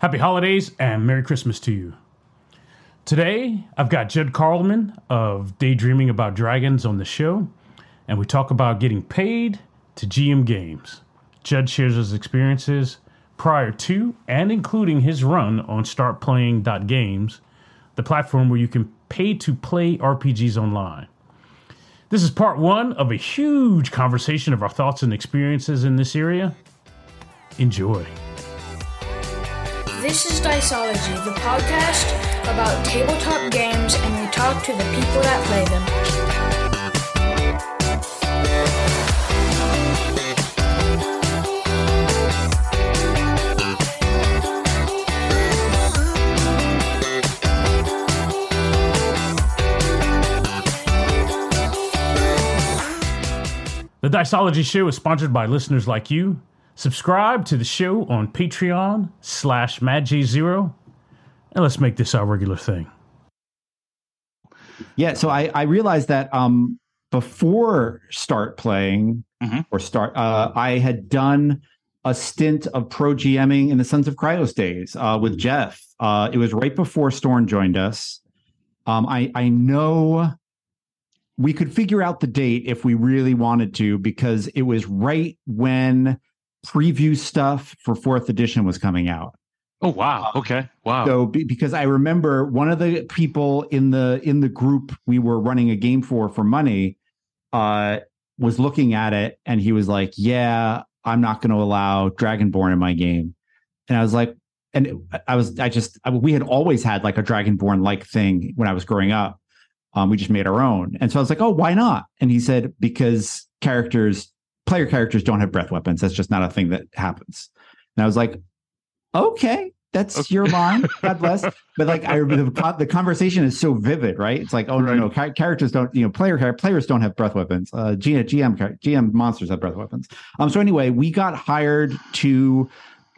Happy holidays and Merry Christmas to you. Today, I've got Judd Karlman of Daydreaming About Dragons on the show, and we talk about getting paid to GM games. Judd shares his experiences prior to and including his run on startplaying.games, the platform where you can pay to play RPGs online. This is part one of a huge conversation of our thoughts and experiences in this area. Enjoy. This is Diceology, the podcast about tabletop games, and we talk to the people that play them. The Diceology Show is sponsored by listeners like you. Subscribe to the show on Patreon slash MadJ0, and let's make this our regular thing. Yeah, so I I realized that um before start playing Mhm. or start uh I had done a stint of pro GMing in the Sons of Kryos days uh with Jeff. Uh it was right before Storm joined us. Um I I know we could figure out the date if we really wanted to because it was right when preview stuff for 4th edition was coming out. Oh wow. Okay. Wow. So because I remember one of the people in the in the group we were running a game for for money uh was looking at it and he was like, "Yeah, I'm not going to allow Dragonborn in my game." And I was like and I was I just I, we had always had like a Dragonborn like thing when I was growing up. Um we just made our own. And so I was like, "Oh, why not?" And he said because characters player characters don't have breath weapons. That's just not a thing that happens. And I was like, okay, that's Okay. your line. God bless. But like, I the, the conversation is so vivid, right? It's like, oh no, Right. no, char- characters don't, you know, player players don't have breath weapons. Uh, G- GM GM monsters have breath weapons. Um. So anyway, we got hired to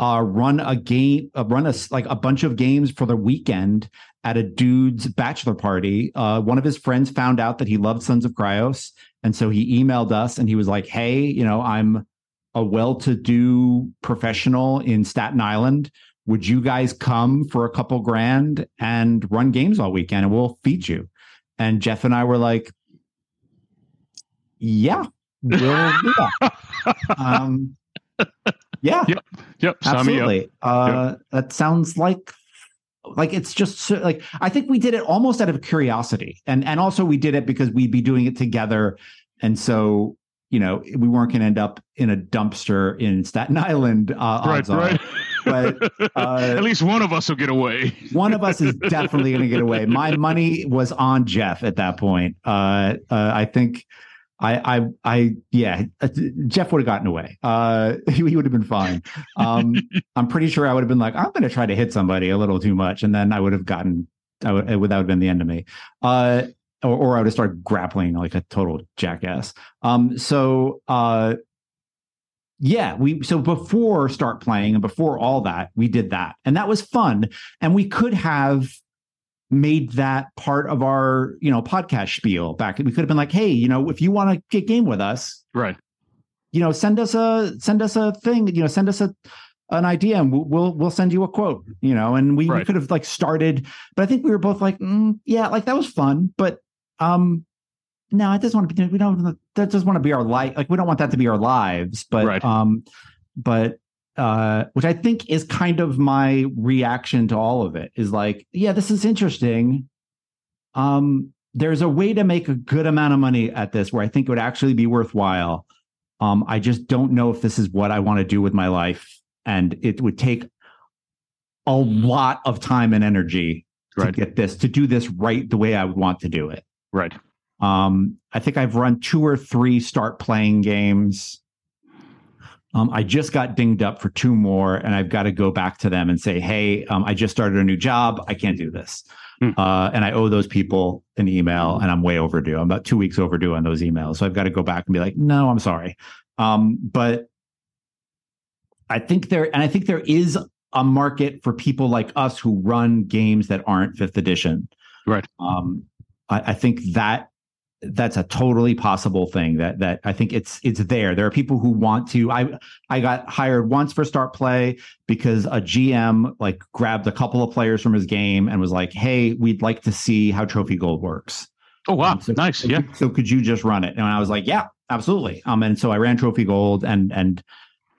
uh run a game, uh, run a like a bunch of games for the weekend at a dude's bachelor party. Uh, one of his friends found out that he loved Sons of Kryos, and so he emailed us and he was like, "Hey, you know, I'm a well-to-do professional in Staten Island. Would you guys come for a couple grand and run games all weekend and we'll feed you?" And Jeff and I were like, "Yeah, we'll do that." um, yeah, Yep. Yep. Sign me up. absolutely. Uh, That sounds like like it's just so, like I think we did it almost out of curiosity, and and also we did it because we'd be doing it together, and so you know we weren't going to end up in a dumpster in Staten Island. Uh, Right. Right. But, uh, At least one of us will get away. One of us is definitely going to get away. My money was on Jeff at that point. Uh, uh, I think. I, I, I, yeah, uh, Jeff would have gotten away. Uh, he, he would have been fine. Um, I'm pretty sure I would have been like, I'm going to try to hit somebody a little too much, and then I would have gotten, I would, would that would have been the end of me. Uh, or, or I would have started grappling like a total jackass. Um, so, uh, yeah, we so before start playing and before all that, we did that, and that was fun, and we could have made that part of our you know podcast spiel back we could have been like hey you know if you want to get game with us Right. you know send us a send us a thing you know send us a an idea and we'll we'll, we'll send you a quote you know and we, we could have like started but i think we were both like mm, yeah like that was fun but um no it doesn't want to be we don't that doesn't want to be our life like we don't want that to be our lives but Right. um but uh which i think is kind of my reaction to all of it is like yeah this is interesting um there's a way to make a good amount of money at this where i think it would actually be worthwhile um i just don't know if this is what i want to do with my life and it would take a lot of time and energy to Right. get this to do this right the way i would want to do it Right. um, I think I've run two or three start playing games. Um, I just got dinged up for two more, and I've got to go back to them and say, "Hey, um, I just started a new job. I can't do this," Hmm. uh, and I owe those people an email, and I'm way overdue. I'm about two weeks overdue on those emails, so I've got to go back and be like, "No, I'm sorry." Um, but I think there, and I think there is a market for people like us who run games that aren't fifth edition. Right. Um, I, I think that that's a totally possible thing that that I think it's it's there. There are people who want to. I I got hired once for Start Play because a GM like grabbed a couple of players from his game and was like, "Hey, we'd like to see how Trophy Gold works." Oh wow, Um, so- nice. so- Yeah. So could you just run it? And I was like, "Yeah, absolutely." Um, and so I ran Trophy Gold, and and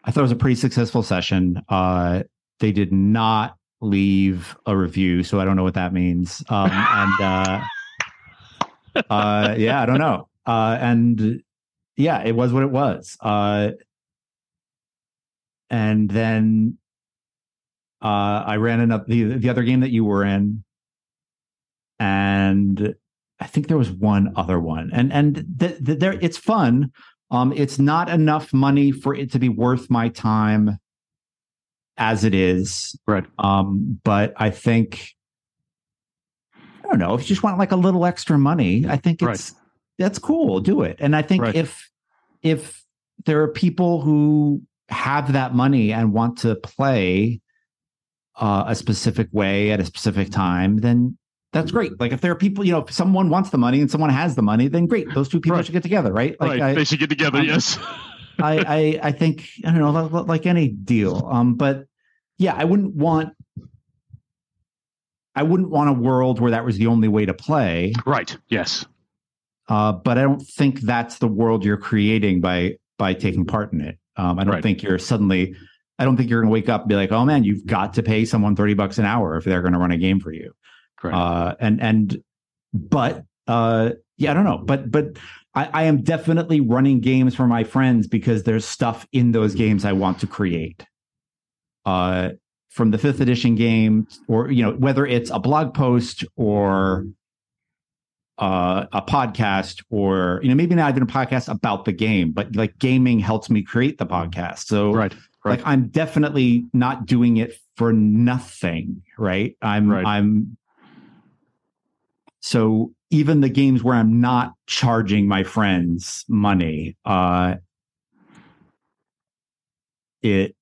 I thought it was a pretty successful session. Uh, they did not leave a review, so I don't know what that means. Um, and uh, uh, yeah, I don't know. Uh, and yeah, it was what it was. Uh, and then uh, I ran another the the other game that you were in, and I think there was one other one, and and th- th- there it's fun. Um, it's not enough money for it to be worth my time as it is. Right. Um, but I think don't know if you just want like a little extra money. I think Right. it's that's cool. Do it. And I think Right. if if there are people who have that money and want to play uh, a specific way at a specific time, then that's great. Like if there are people, you know, if someone wants the money and someone has the money, then great. Those two people Right. should get together, right? Like right. I, they should get together. um, yes. I, I I think I don't know like, like any deal. Um, but yeah, I wouldn't want I wouldn't want a world where that was the only way to play. right. Yes. Uh, but I don't think that's the world you're creating by by taking part in it. Um, I don't Right. think you're suddenly. I don't think you're going to wake up and be like, "Oh man, you've got to pay someone thirty bucks an hour if they're going to run a game for you." Right. uh and and but uh yeah i don't know but but I, I am definitely running games for my friends because there's stuff in those games i want to create uh from the fifth edition game or you know whether it's a blog post or uh, a podcast or you know maybe not even a podcast about the game but like gaming helps me create the podcast so right. Right. like i'm definitely not doing it for nothing right i'm Right. i'm so even the games where i'm not charging my friends money uh it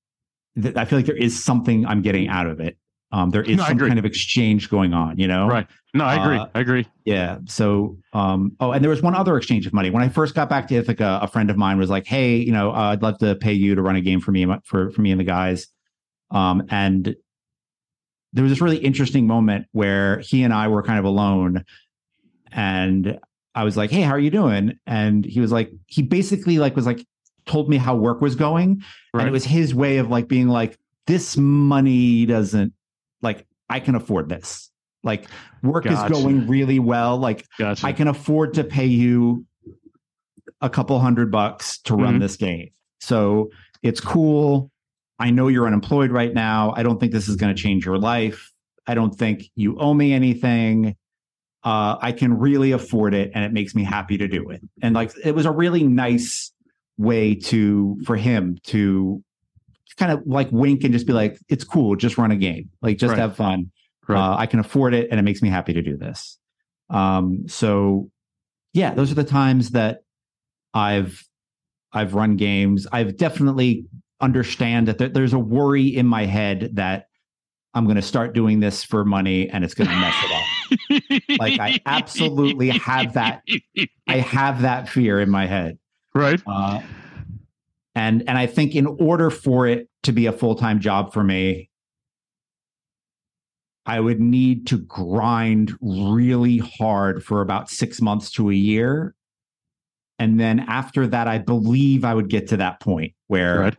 th- i feel like there is something i'm getting out of it um there is No, some kind of exchange going on you know Right. No, I agree. Uh, I agree. yeah. So, um, oh, and there was one other exchange of money. When I first got back to Ithaca, a friend of mine was like, "Hey, you know, uh, I'd love to pay you to run a game for me and for for me and the guys." Um, and there was this really interesting moment where he and I were kind of alone, and I was like, "Hey, how are you doing?" And he was like, he basically like was like told me how work was going, Right. and it was his way of like being like, "This money doesn't like I can afford this." Like work Gotcha. is going really well. Like Gotcha. I can afford to pay you a couple hundred bucks to run Mhm. this game. So it's cool. I know you're unemployed right now. I don't think this is going to change your life. I don't think you owe me anything. Uh, I can really afford it, and it makes me happy to do it. And like, it was a really nice way to for him to kind of like wink and just be like, "It's cool. Just run a game. Like, just Right. have fun." Right. Uh, I can afford it, and it makes me happy to do this. Um, so, yeah, those are the times that I've I've run games. I've definitely understand that there, there's a worry in my head that I'm going to start doing this for money and it's going to mess it up. Like, I absolutely have that. I have that fear in my head, right. uh, and and I think in order for it to be a full time job for me, I would need to grind really hard for about six months to a year. And then after that, I believe I would get to that point where Right.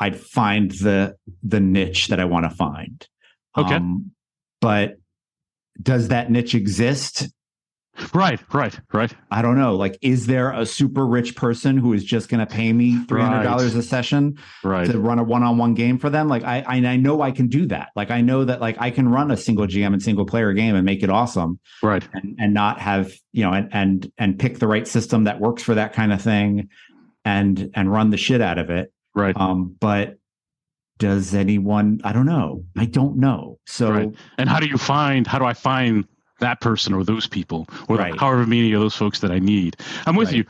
I'd find the the niche that I want to find. Okay. Um, but does that niche exist? Right. Right. Right. I don't know. Like, is there a super rich person who is just going to pay me three hundred dollars a session Right. to run a one-on-one game for them? Like, I, I I know I can do that. Like, I know that like I can run a single GM and single player game and make it awesome, Right. and and not have you know and and and pick the right system that works for that kind of thing, and and run the shit out of it. Right. Um, but does anyone? I don't know. I don't know. So Right. And how do you find? How do I find that person or those people or the- however many of those folks that I need? I'm with Right. you.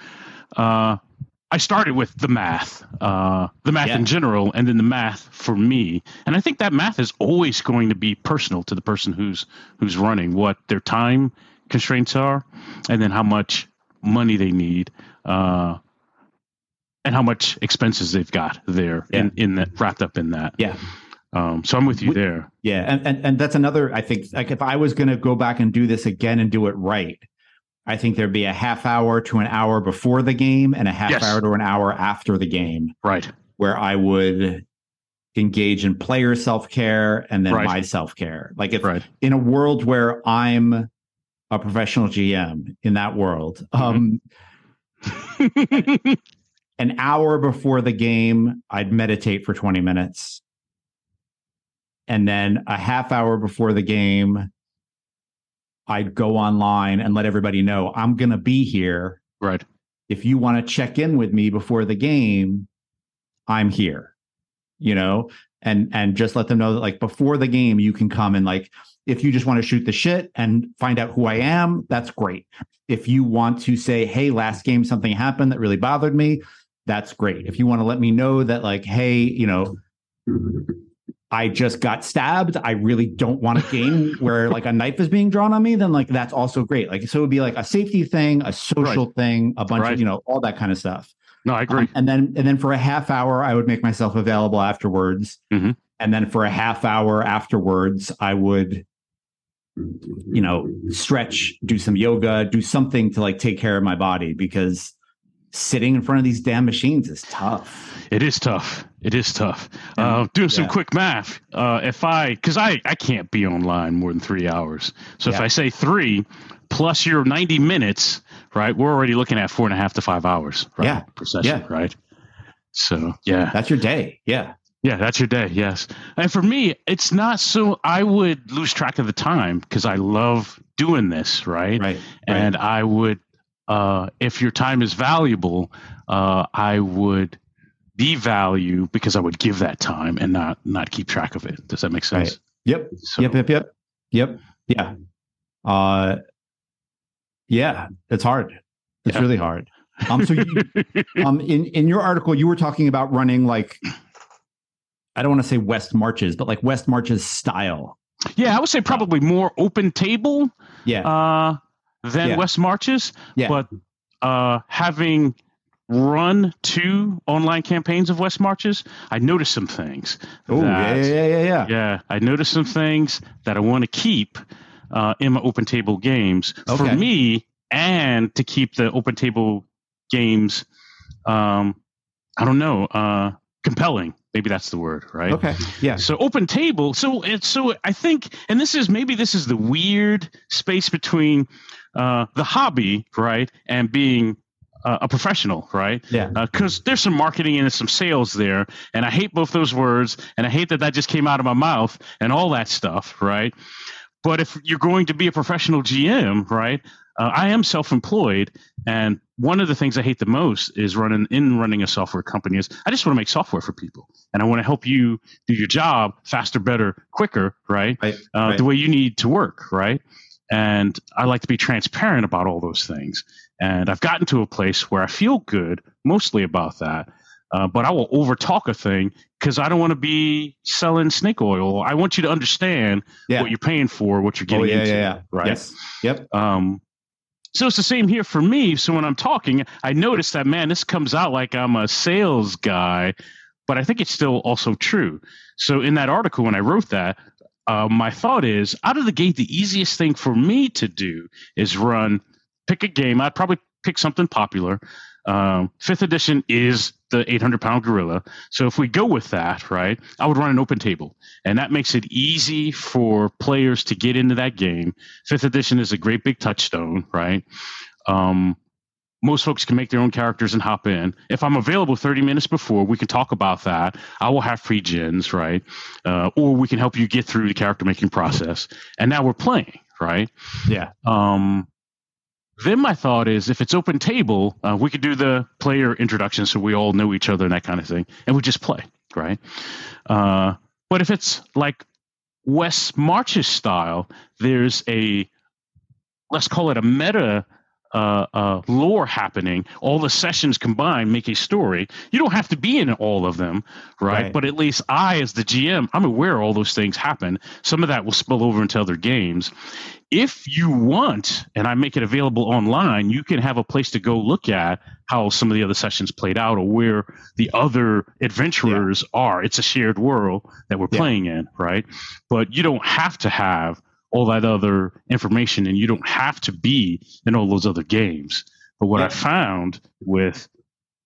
Uh, I started with the math, uh, the math Yeah. in general, and then the math for me. And I think that math is always going to be personal to the person who's who's running, what their time constraints are, and then how much money they need, uh, and how much expenses they've got there in, in that wrapped up in that. Yeah. Um, so I'm with you there. Yeah, and, and and that's another. I think like if I was going to go back and do this again and do it right, I think there'd be a half hour to an hour before the game and a half Yes. hour to an hour after the game Right. where I would engage in player self care and then Right. my self care. Like if Right. in a world where I'm a professional GM in that world, um, an hour before the game, I'd meditate for 20 minutes. And then a half hour before the game, I'd go online and let everybody know I'm going to be here. right. If you want to check in with me before the game, I'm here. You know, and and just let them know that like before the game you can come and like if you just want to shoot the shit and find out who I am, that's great. If you want to say, "Hey, last game something happened that really bothered me," that's great. If you want to let me know that like, "Hey, you know, I just got stabbed. I really don't want a game where like a knife is being drawn on me, then like that's also great. Like so it would be like a safety thing, a social thing, a bunch Right. of, you know, all that kind of stuff. No, I agree. Um, and then and then for a half hour, I would make myself available afterwards. Mhm. And then for a half hour afterwards, I would, you know, stretch, do some yoga, do something to like take care of my body because sitting in front of these damn machines is tough. It is tough. It is tough. Uh, doing some yeah. quick math. Uh, if I, because I, I can't be online more than three hours. So if I say three plus your 90 minutes, right, we're already looking at four and a half to five hours, right? Yeah. Per session, Yeah. right? So, yeah. That's your day. Yeah. Yeah, that's your day. Yes. And for me, it's not so I would lose track of the time because I love doing this, right? Right. And I would, uh, if your time is valuable, uh, I would devalue because I would give that time and not not keep track of it. Does that make sense? Right. Yep. So, Yep, yep, yep. Yep. Yeah. Uh yeah, it's hard. It's Yeah. really hard. Um so you, um in in your article you were talking about running like I don't want to say West Marches, but like West Marches style. yeah, I would say probably more open table Yeah. uh, than Yeah. West Marches, yeah. but uh, having run two online campaigns of West Marches, I noticed some things. oh, yeah, yeah, yeah, yeah, yeah. I noticed some things that I want to keep uh, in my open table games for me and to keep the open table games, um, I don't know, uh, compelling. Maybe that's the word, right? Okay. Yeah. So open table. So it's so I think, and this is maybe this is the weird space between uh, the hobby, right, and being uh, a professional, right? Yeah. because there's some marketing and some sales there, and I hate both those words, and I hate that that just came out of my mouth and all that stuff, right? But if you're going to be a professional GM, right? Uh, I am self-employed, and one of the things I hate the most is running in running a software company is I just want to make software for people, and I want to help you do your job faster, better, quicker, right? Right. uh, right. the way you need to work, right? And I like to be transparent about all those things. And I've gotten to a place where I feel good mostly about that. Uh, but I will overtalk a thing because I don't want to be selling snake oil. I want you to understand Yeah. what you're paying for, what you're getting oh, yeah, into, yeah, yeah. right? Yes. Yep. Um, so it's the same here for me. So when I'm talking, I notice that man, this comes out like I'm a sales guy, but I think it's still also true. So in that article, when I wrote that, uh, my thought is out of the gate, the easiest thing for me to do is run, pick a game. I'd probably pick something popular. Um, fifth edition is the 800 pound gorilla. So if we go with that, right, I would run an open table. And that makes it easy for players to get into that game. Fifth edition is a great big touchstone, right? Um, most folks can make their own characters and hop in. If I'm available 30 minutes before, we can talk about that. I will have free gens, right? Uh, or we can help you get through the character making process. And now we're playing, right? Yeah. Um, then my thought is if it's open table, uh, we could do the player introduction so we all know each other and that kind of thing, and we just play, right? Uh, but if it's like West Marches style, there's a let's call it a meta uh, uh, lore happening. All the sessions combined make a story. You don't have to be in all of them, right? Right. But at least I, as the GM, I'm aware all those things happen. Some of that will spill over into other games. If you want, and I make it available online, you can have a place to go look at how some of the other sessions played out or where the other adventurers are. It's a shared world that we're Yeah. playing in, right? But you don't have to have all that other information and you don't have to be in all those other games. But what I found with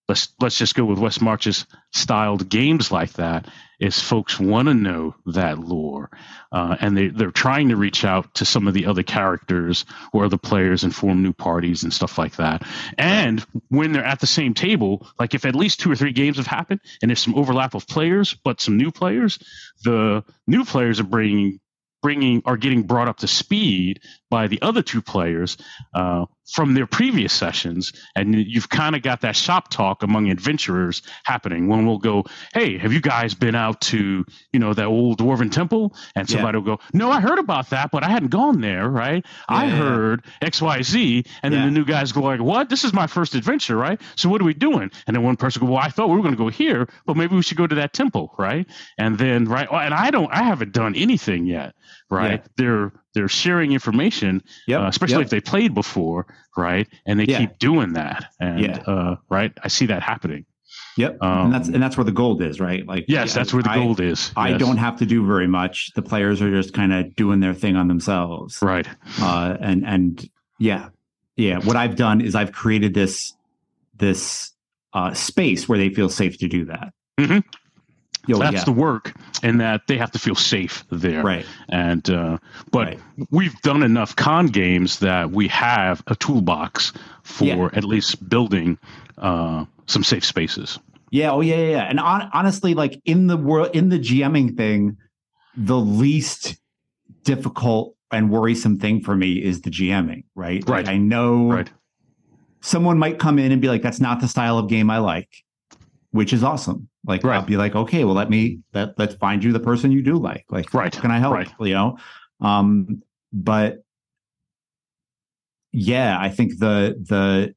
let's let's just go with West Marches styled games like that is folks want to know that lore, uh, and they they're trying to reach out to some of the other characters or other players and form new parties and stuff like that. And when they're at the same table, like if at least two or three games have happened and there's some overlap of players, but some new players, the new players are bringing bringing are getting brought up to speed by the other two players uh, from their previous sessions, and you've kind of got that shop talk among adventurers happening. when we'll go, "Hey, have you guys been out to you know that old dwarven temple?" And Yeah. somebody will go, "No, I heard about that, but I hadn't gone there. Right? I Yeah, yeah, yeah. heard xyz And then Yeah. the new guys go like, "What? This is my first adventure, right? So what are we doing?" And then one person go, "Well, I thought we were going to go here, but maybe we should go to that temple, right?" And then right, oh, and I don't, I haven't done anything yet, right? Yeah. They're they're sharing information Yep. uh, especially yep. if they played before, right? And they Yeah. keep doing that, and Yeah. uh, right, I see that happening. Yep. Um, and that's and that's where the gold is, right? Like Yes, that's where the I- gold is. I Yes. don't have to do very much. The players are just kind of doing their thing on themselves. right. Uh, and and yeah, yeah. What I've done is I've created this this uh, space where they feel safe to do that. Mhm. Yo, That's yeah. the work, and that they have to feel safe there. right. And uh, but Right. we've done enough con games that we have a toolbox for Yeah. at least building uh, some safe spaces. Yeah. Oh, yeah, yeah. yeah. And on, honestly, like in the world, in the GMing thing, the least difficult and worrisome thing for me is the GMing. Right. Right. Like, I know. Right. someone might come in and be like, that's not the style of game I like, which is awesome. Like Right. I'll be like, okay, well, let me let let's find you the person you do like. Like, Right. can I help? Right. You know? Um, but yeah, I think the the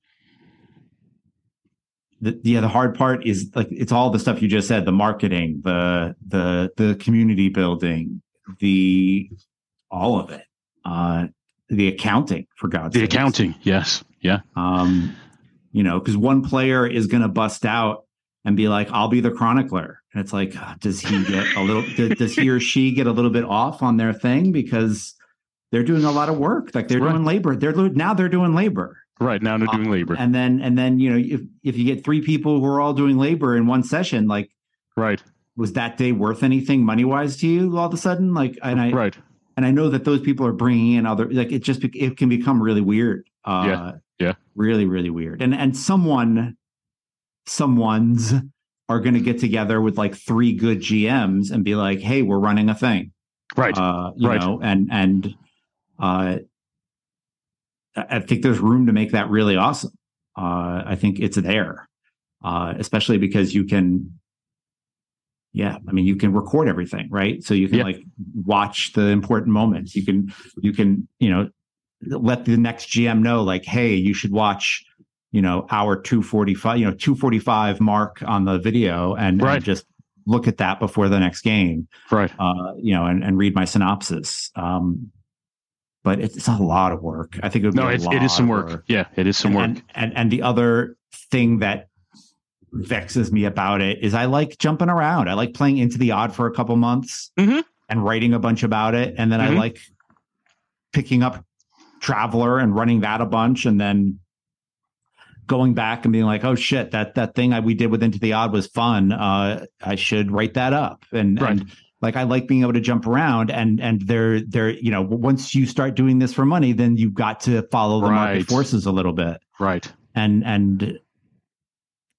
the yeah, the hard part is like it's all the stuff you just said, the marketing, the the the community building, the all of it. Uh the accounting for God's The accounting, yes, yeah, um you know because one player is going to bust out and be like i'll be the chronicler and it's like uh, does he get a little does, does he or she get a little bit off on their thing because they're doing a lot of work like they're Right. doing labor they're now they're doing labor right. Now they're doing labor, and then and then you know if if you get three people who are all doing labor in one session like right, was that day worth anything money wise to you all of a sudden like and i right, and I know that those people are bringing in other like it just it can become really weird. Uh, Yeah, yeah. really, really weird. And and someone, someone's are going to get together with like three good GMs and be like, "Hey, we're running a thing," right, uh, you Right. know, and and uh, I think there's room to make that really awesome. Uh, I think it's there, uh, especially because you can. Yeah, I mean, you can record everything, right? So you can Yeah. like watch the important moments. You can, you can, you know, let the next GM know, like, hey, you should watch, you know, hour two forty five, you know, two forty five mark on the video, and, and just look at that before the next game right. uh, you know, and, and read my synopsis. Um, but it's, a lot of work. I think it would No, be a it's, it is some of work. Yeah, it is some work. And, and and the other thing that vexes me about it is I like jumping around. I like playing into the odd for a couple months Mhm. and writing a bunch about it, and then I Mhm. like picking up Traveler and running that a bunch, and then going back and being like, "Oh shit, that that thing I, we did with Into the Odd was fun. Uh, I should write that up." And, Right. and like I like being able to jump around, and and they're they're you know once you start doing this for money, then you've got to follow the market forces a little bit, right. and and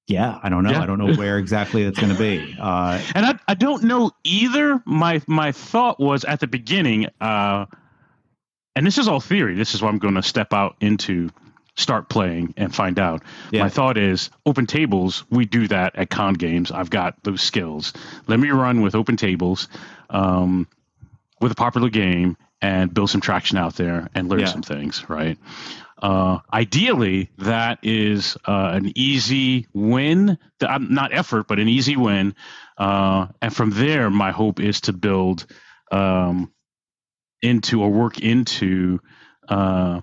yeah, I don't know, Yeah. I don't know where exactly it's going to be. Uh, And I, I don't know either. My my thought was at the beginning, uh, and this is all theory. This is what I'm going to step out into, start playing and find out. Yeah. My thought is open tables. We do that at con games. I've got those skills. Let me run with open tables, um, with a popular game and build some traction out there and learn Yeah. some things. Right. uh, ideally, that is uh, an easy win. Not effort, but an easy win. Uh, and from there, my hope is to build um, into or work into uh,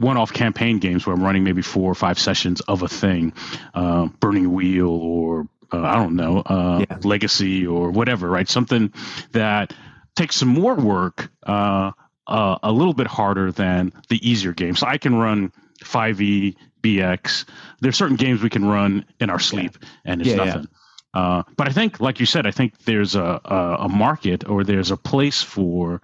one-off campaign games where I'm running maybe four or five sessions of a thing, uh, Burning Wheel or uh, I don't know, uh, yeah. Legacy or whatever, right? Something that takes some more work, uh, uh, a little bit harder than the easier games. So I can run 5e, BX. There's certain games we can run in our sleep, yeah. and it's yeah, nothing. Uh, but I think, like you said, I think there's a, a, a market or there's a place for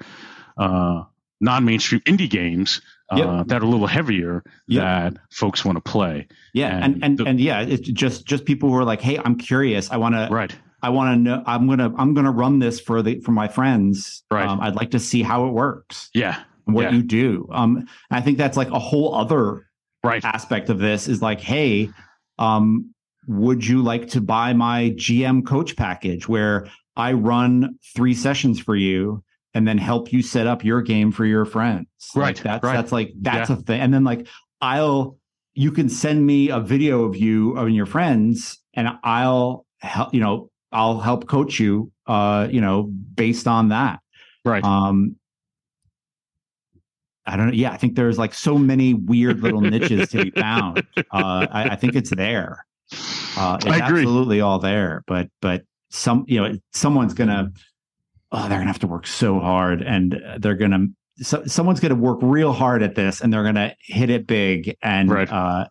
uh, non-mainstream indie games uh, yep. that are a little heavier yep. that folks want to play. Yeah, and and and, the, and, yeah, it's just just people who are like, hey, I'm curious. I want to right. I want to know. I'm gonna I'm gonna run this for the for my friends. Right. Um, I'd like to see how it works. Yeah. What yeah. you do. Um, I think that's like a whole other right aspect of this is like, hey, um, would you like to buy my GM coach package where I run three sessions for you and then help you set up your game for your friends. Right. Like that's right. that's like that's yeah. a thing. And then like I'll you can send me a video of you and your friends and I'll help you know I'll help coach you uh you know based on that. Right. Um I don't know. Yeah, I think there's like so many weird little niches to be found. Uh, I, I think it's there. Uh, it's I agree. absolutely all there. But but some you know someone's gonna oh, they're gonna have to work so hard, and they're gonna so, someone's gonna work real hard at this, and they're gonna hit it big, and right. uh,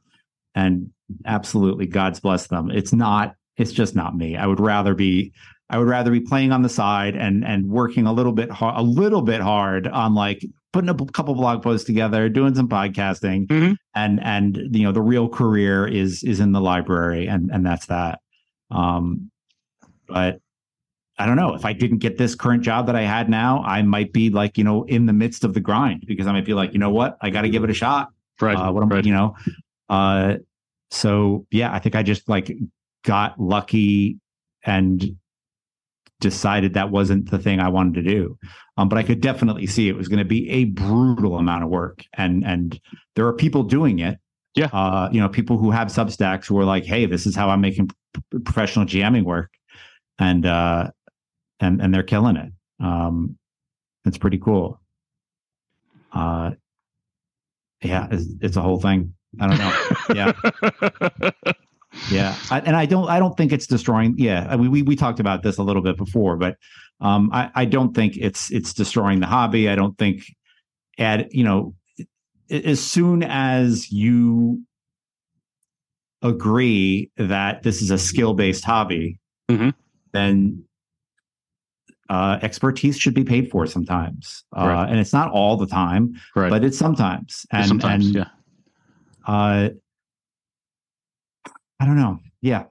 and absolutely, God's bless them. It's not. It's just not me. I would rather be. I would rather be playing on the side and and working a little bit hard, a little bit hard on like putting a couple blog posts together, doing some podcasting, mm-hmm. and and you know the real career is is in the library, and and that's that. Um, but I don't know if I didn't get this current job that I had now, I might be like, you know, in the midst of the grind because I might be like, you know what, I got to give it a shot. Right. Uh, what am, right. you know, uh, so yeah, I think I just like got lucky and decided that wasn't the thing I wanted to do. Um, but I could definitely see it was going to be a brutal amount of work, and and there are people doing it. Yeah. Uh, you know, people who have Substacks who are like, hey, this is how I'm making p- professional GMing work, and uh, and and they're killing it. Um, it's pretty cool. Uh, yeah, it's, it's a whole thing. I don't know. Yeah. yeah I, and i don't i don't think it's destroying yeah I mean, we we talked about this a little bit before but um i i don't think it's it's destroying the hobby i don't think at you know as soon as you agree that this is a skill based hobby mm-hmm. then uh, expertise should be paid for sometimes, uh, right. and it's not all the time, right. but it's sometimes. And sometimes, and yeah. uh, I don't know. Yeah.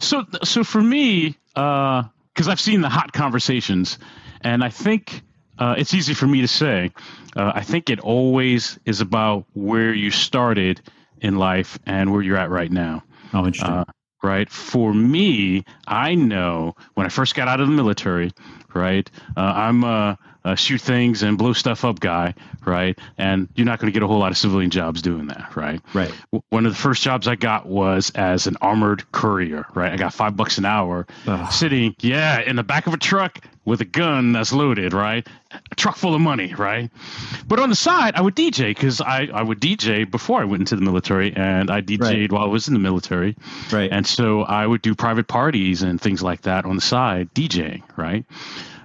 So so for me, because uh, I've seen the hot conversations, and I think uh, it's easy for me to say. Uh, I think it always is about where you started in life and where you're at right now. Oh, interesting uh, right? For me, I know when I first got out of the military, right? Uh, I'm a, a, shoot things and blow stuff up guy, right? And you're not going to get a whole lot of civilian jobs doing that, right? Right. One of the first jobs I got was as an armored courier, right? I got five bucks an hour Ugh. sitting, yeah, in the back of a truck with a gun that's loaded, right? A truck full of money, right? But on the side, I would DJ because I, I would DJ before I went into the military and I DJed Right. while I was in the military. Right. And so I would do private parties and things like that on the side, DJing, right?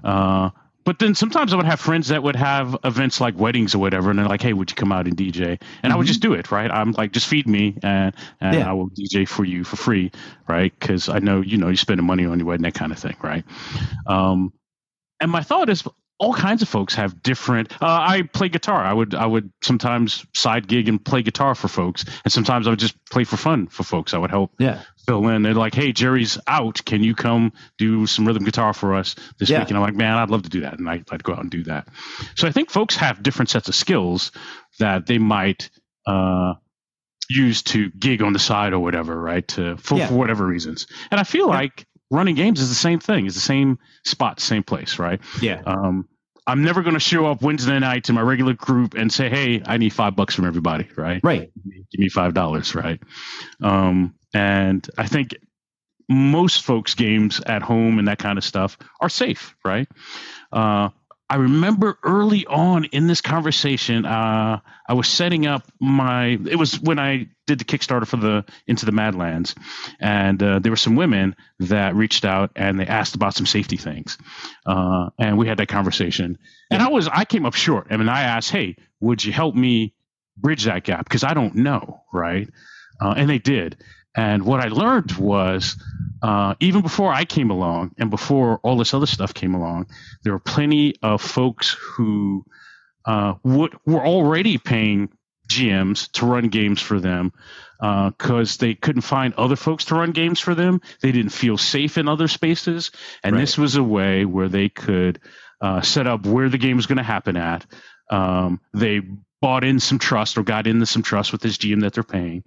Uh, but then sometimes I would have friends that would have events like weddings or whatever, and they're like, "Hey, would you come out and DJ?" And I would Mhm. just do it, right? I'm like, "Just feed me, and and Yeah. I will DJ for you for free, right? Because I know you know you're spending money on your wedding, that kind of thing, right?" Um, and my thought is, all kinds of folks have different. Uh, I play guitar. I would I would sometimes side gig and play guitar for folks, and sometimes I would just play for fun for folks. I would help Yeah. fill in. They're like, "Hey, Jerry's out. Can you come do some rhythm guitar for us this Yeah. week?" And I'm like, "Man, I'd love to do that." And I, I'd go out and do that. So I think folks have different sets of skills that they might uh, use to gig on the side or whatever, right? To for, Yeah. for whatever reasons. And I feel like running games is the same thing. It's the same spot, same place, right? Yeah. Um, I'm never going to show up Wednesday night to my regular group and say, "Hey, I need five bucks from everybody." Right? Right. Give me five dollars. Right? Um, and I think most folks' games at home and that kind of stuff are safe. Right? Uh, I remember early on in this conversation, uh, I was setting up my. It was when I did the Kickstarter for the Into the Madlands, and uh, there were some women that reached out and they asked about some safety things, uh, and we had that conversation. And I was I came up short. I mean, I asked, "Hey, would you help me bridge that gap?" Because I don't know, right? Uh, and they did. And what I learned was, uh, even before I came along and before all this other stuff came along, there were plenty of folks who uh, would, were already paying GMs to run games for them because uh, they couldn't find other folks to run games for them. They didn't feel safe in other spaces. And right. this was a way where they could uh, set up where the game was going to happen at. Um, they bought in some trust or got into some trust with this GM that they're paying,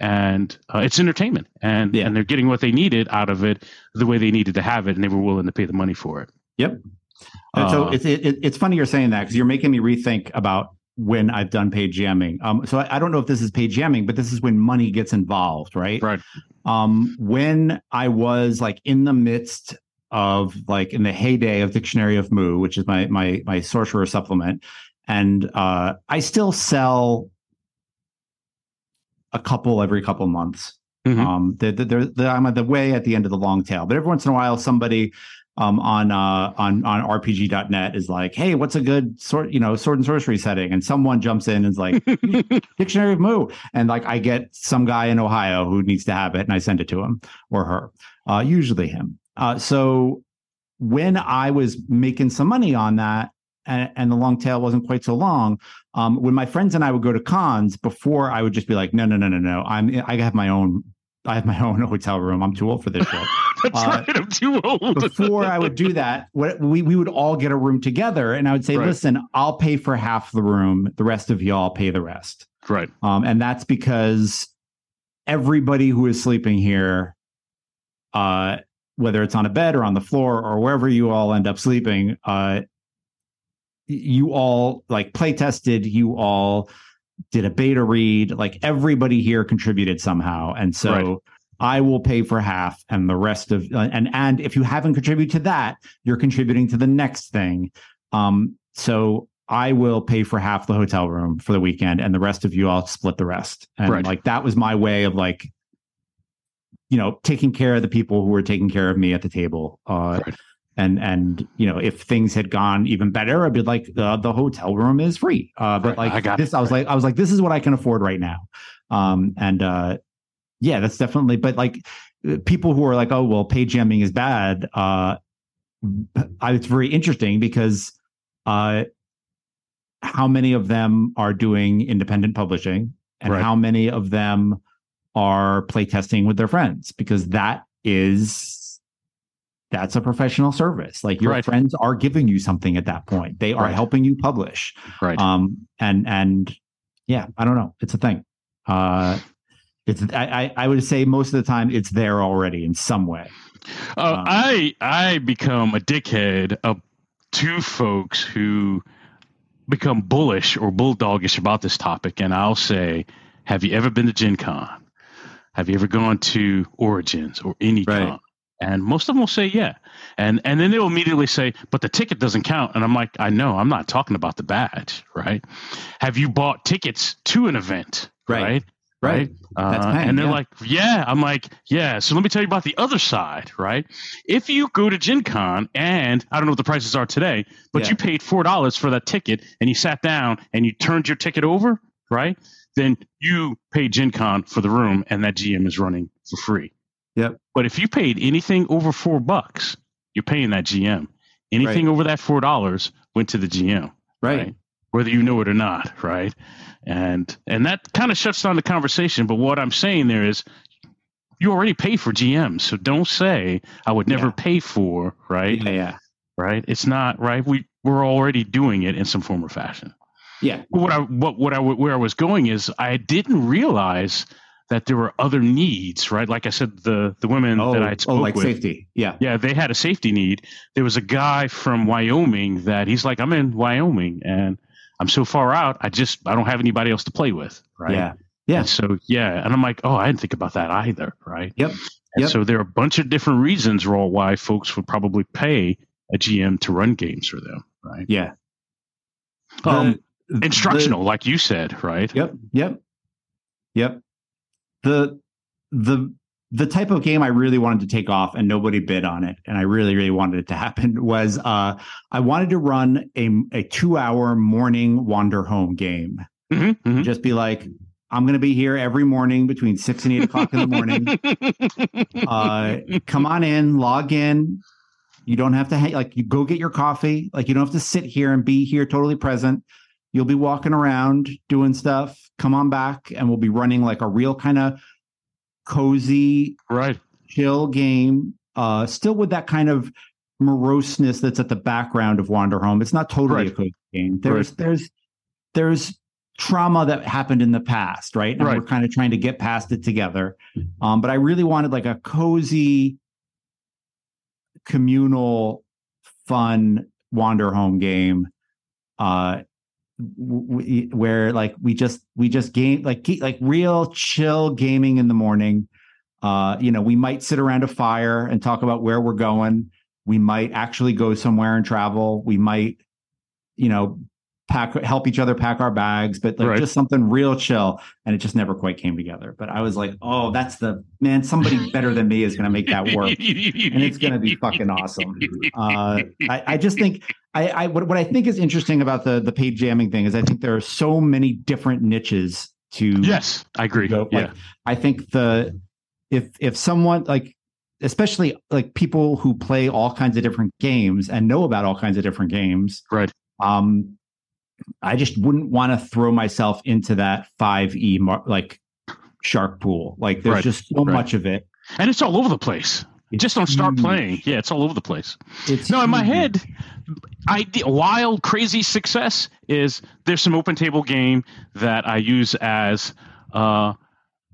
and uh, it's entertainment, and yeah. and they're getting what they needed out of it the way they needed to have it, and they were willing to pay the money for it. Yep. Uh, so it's it, it's funny you're saying that because you're making me rethink about when I've done paid GMing. Um, so I, I, don't know if this is paid GMing, but this is when money gets involved, right? Right. Um, when I was like in the midst of like in the heyday of Dictionary of Mu, which is my my my sorcerer supplement, and uh, I still sell a couple every couple months. Mm-hmm. Um, they're, they're, they're, I'm at the way at the end of the long tail, but every once in a while, somebody um, on uh, on on RPG.net is like, "Hey, what's a good sort you know sword and sorcery setting?" And someone jumps in and is like, "Dictionary of Mu," and like I get some guy in Ohio who needs to have it, and I send it to him or her, uh, usually him. Uh, so when I was making some money on that, and, and the long tail wasn't quite so long. Um, when my friends and I would go to cons, before I would just be like, no, no, no, no, no. I'm I have my own I have my own hotel room. I'm too old for this shit. That's uh, right. I'm too old. before I would do that, what, we we would all get a room together, and I would say, right. "Listen, I'll pay for half the room. The rest of y'all pay the rest." Right. Um, and that's because everybody who is sleeping here, uh, whether it's on a bed or on the floor or wherever you all end up sleeping, uh, you all like play tested, you all did a beta read, like everybody here contributed somehow. And so right. I will pay for half and the rest of uh, and and if you haven't contributed to that, you're contributing to the next thing. Um so I will pay for half the hotel room for the weekend and the rest of you all split the rest. And right. like that was my way of like you know, taking care of the people who were taking care of me at the table. Uh right and and you know if things had gone even better i'd be like the, the hotel room is free. Uh, but like I got this i was like i was like this is what i can afford right now. Um and uh yeah that's definitely but like people who are like oh well pay GMing is bad uh it's very interesting because uh how many of them are doing independent publishing and right. how many of them are playtesting with their friends because that is that's a professional service. Like your right. friends are giving you something at that point. They are right. helping you publish. Right. Um and and yeah, I don't know. It's a thing. Uh it's I I would say most of the time it's there already in some way. Uh, um, I I become a dickhead of two folks who become bullish or bulldogish about this topic, and I'll say, "Have you ever been to Gen Con? Have you ever gone to Origins or any right. con?" And most of them will say, yeah. And and then they'll immediately say, but the ticket doesn't count. And I'm like, I know, I'm not talking about the badge, right? Have you bought tickets to an event? Right. Right. Right. Uh, paying, and they're yeah. like, yeah. I'm like, yeah. So let me tell you about the other side, right? If you go to Gen Con and I don't know what the prices are today, but yeah. you paid $4 for that ticket and you sat down and you turned your ticket over, right? Then you paid Gen Con for the room and that GM is running for free. Yep. But if you paid anything over four bucks, you're paying that GM. Anything right. over that four dollars went to the GM. Right. right. Whether you know it or not, right? And and that kind of shuts down the conversation. But what I'm saying there is you already pay for GMs. So don't say I would never yeah. pay for, right? Yeah, yeah. Right? It's not right. We we're already doing it in some form or fashion. Yeah. What I what what I where I was going is I didn't realize that there were other needs, right? Like I said, the the women Oh, that I spoke with. oh, like with, safety. Yeah. yeah, they had a safety need. There was a guy from Wyoming that he's like, I'm in Wyoming and I'm so far out, I just I don't have anybody else to play with, right? Yeah. Yeah. And so yeah, and I'm like, oh, I didn't think about that either, right? Yep. And Yep. so there are a bunch of different reasons, Raw, why folks would probably pay a GM to run games for them, right? Yeah. Um, The- instructional, like you said, right? Yep. Yep. Yep. The the the type of game I really wanted to take off and nobody bid on it, and I really, really wanted it to happen was uh I wanted to run a a two hour morning Wanderhome game. Mhm, mhm. Just be like, I'm gonna be here every morning between six and eight o'clock in the morning. uh come on in, log in. You don't have to hang, like you go get your coffee. Like you don't have to sit here and be here totally present. You'll be walking around doing stuff. Come on back and we'll be running like a real kind of cozy, right. chill game. Uh still with that kind of moroseness that's at the background of Wanderhome. It's not totally Right. a cozy game. There's there's there's trauma that happened in the past, right? And Right. we're kind of trying to get past it together. Um, but I really wanted like a cozy, communal, fun Wanderhome game. Uh w- w- where like we just we just game like ke- like real chill gaming in the morning. Uh you know we might sit around a fire and talk about where we're going. We might actually go somewhere and travel. We might you know pack help each other pack our bags but like Right. just something real chill and it just never quite came together but i was like oh that's the man somebody better than me is going to make that work and it's going to be fucking awesome. Uh, I, I just think I, I what, what I think is interesting about the the paid GMing thing is I think there are so many different niches to. Yes, I agree. go. yeah. Like, I think the if if someone like especially like people who play all kinds of different games and know about all kinds of different games, Right. Um, I just wouldn't want to throw myself into that five e mar- like shark pool. Like there's Right. just so Right. much of it. And it's all over the place. It's Just don't start huge. playing. Yeah, it's all over the place. It's No, in my head, idea, wild, crazy success is there's some open table game that I use as uh,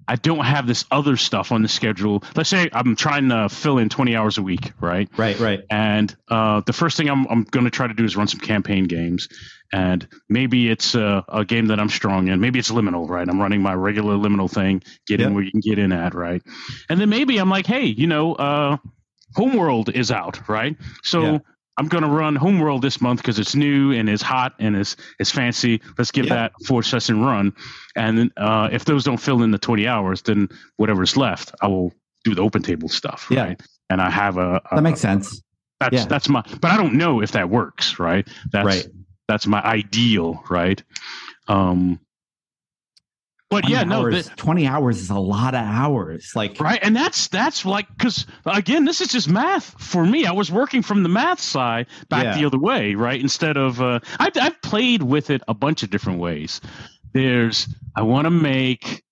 I don't have this other stuff on the schedule. Let's say I'm trying to fill in 20 hours a week, right? Right, right. And uh, the first thing I'm, I'm going to try to do is run some campaign games. And maybe it's a, a game that I'm strong in. Maybe it's liminal, right? I'm running my regular liminal thing, get Yep. in where you can get in at, right? And then maybe I'm like, hey, you know, uh, Homeworld is out, right? So Yeah. I'm going to run Homeworld this month because it's new and it's hot and it's, it's fancy. Let's give Yeah. that four session run. And uh, if those don't fill in the 20 hours, then whatever's left, I will do the open table stuff, Yeah. right? And I have a, a That makes sense. that's Yeah. that's my but I don't know if that works, right? That's Right. that's my ideal, right? Um but 20 yeah, no, hours, that, 20 hours is a lot of hours. Like, right, and that's that's like because again, this is just math for me. I was working from the math side back Yeah. the other way, right? Instead of uh, I've I've played with it a bunch of different ways. There's I want to make.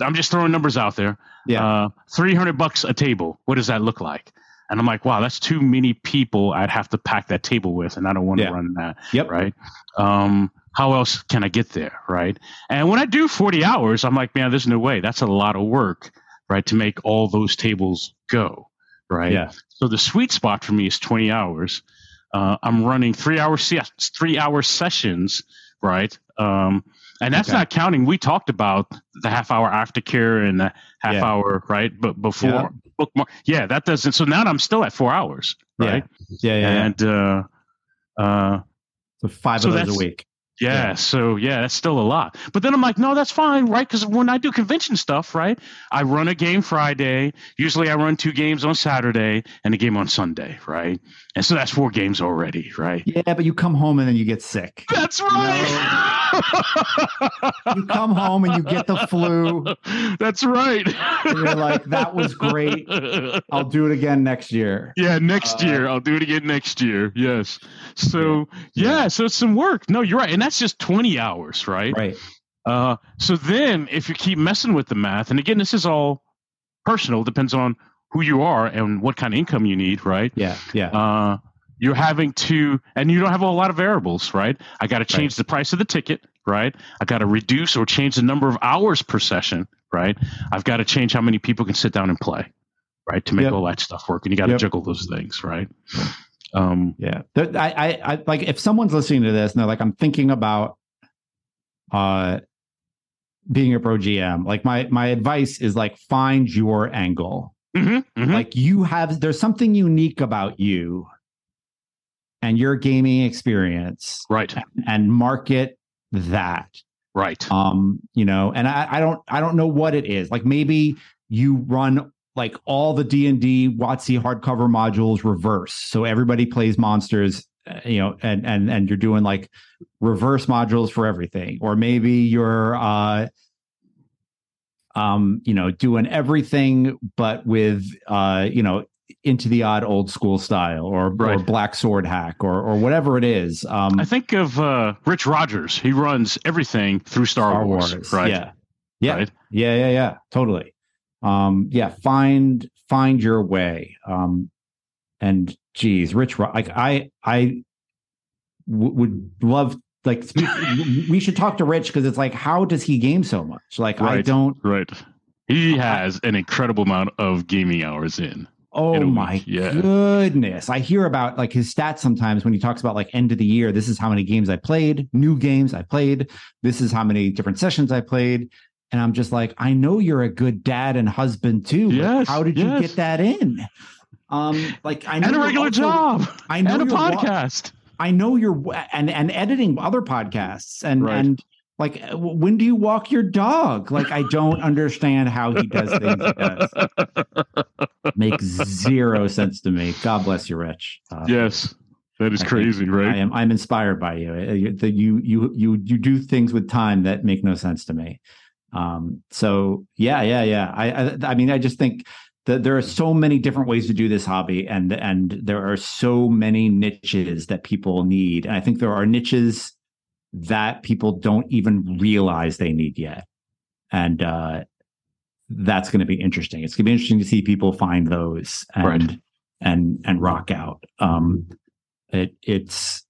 I'm just throwing numbers out there. yeah, Uh, 300 bucks a table. What does that look like? And I'm like, wow, that's too many people I'd have to pack that table with, and I don't want to Yeah. run that. Yep. Right. Um, how else can I get there? Right. And when I do 40 hours, I'm like, man, there's no way. That's a lot of work, right, to make all those tables go. Right. yeah, So the sweet spot for me is 20 hours. Uh, I'm running three hour se- three hour sessions, right? Um, and that's Okay. not counting. We talked about the half hour aftercare and the half Yeah. hour, right? But before Yeah. bookmark, yeah, that doesn't. So now I'm still at four hours, right? yeah, yeah. yeah. And uh, uh, So five so of those a week. Yeah, Yeah. so yeah, that's still a lot. But then I'm like, no, that's fine, right? Because when I do convention stuff, right, I run a game Friday. Usually I run two games on Saturday and a game on Sunday, right? And so that's four games already, right? Yeah, but you come home and then you get sick. That's right. You come home and you get the flu. That's right. And you're like, that was great. I'll do it again next year. Yeah, next Uh, year. I'll do it again next year. Yes. So, yeah, so it's some work. No, you're right. And that's just 20 hours, right? Right. Uh, so then if you keep messing with the math, and again, this is all personal, depends on who you are and what kind of income you need, right? Yeah. Yeah. Uh, you're having to, and you don't have a lot of variables, right? I got to change Right. the price of the ticket, right? I got to reduce or change the number of hours per session, right? I've got to change how many people can sit down and play, right, to make Yep. all that stuff work. And you got to Yep. juggle those things, right? Um, Yeah. There- I, I, I like if someone's listening to this and they're like, I'm thinking about uh being a pro GM, like my my advice is like find your angle. mhm, mhm. Like you have there's something unique about you and your gaming experience right, and market that. right, um you know and I, I don't i don't know what it is like maybe you run like all the d&d WotC hardcover modules reverse so everybody plays monsters uh, you know and and and you're doing like reverse modules for everything or maybe you're uh um you know doing everything but with uh you know into the odd old school style or, or black sword hack or or whatever it is um I think of uh, Rich Rogers. He runs everything through Star, Wars, right? yeah yeah Right? Yeah, yeah, yeah, totally. Um, yeah, find find your way. Um, and geez, Rich, like I, I w- would love like we should talk to Rich because it's like, how does he game so much? Like, I Right. don't. Right. He has an incredible amount of gaming hours in. Oh in my yeah. goodness! I hear about like his stats sometimes when he talks about like end of the year. This is how many games I played, new games I played. This is how many different sessions I played. And I'm just like, I know you're a good dad and husband too. Yes, how did you get that in? Um, like I know And a regular also- job. I know And a podcast. I know you're and and editing other podcasts and Right. and like when do you walk your dog? Like I don't understand how he does things he does. Makes zero sense to me. God bless you, Rich. Uh, yes. That is I crazy, I right? am I'm inspired by you. Uh, you- That you you you you do things with time that make no sense to me. Um, so yeah, yeah, yeah. I, I I mean, I just think that there are so many different ways to do this hobby, and and there are so many niches that people need. And I think there are niches that people don't even realize they need yet. And uh that's going to be interesting. It's going to be interesting to see people find those and Right. and and rock out. Um it it's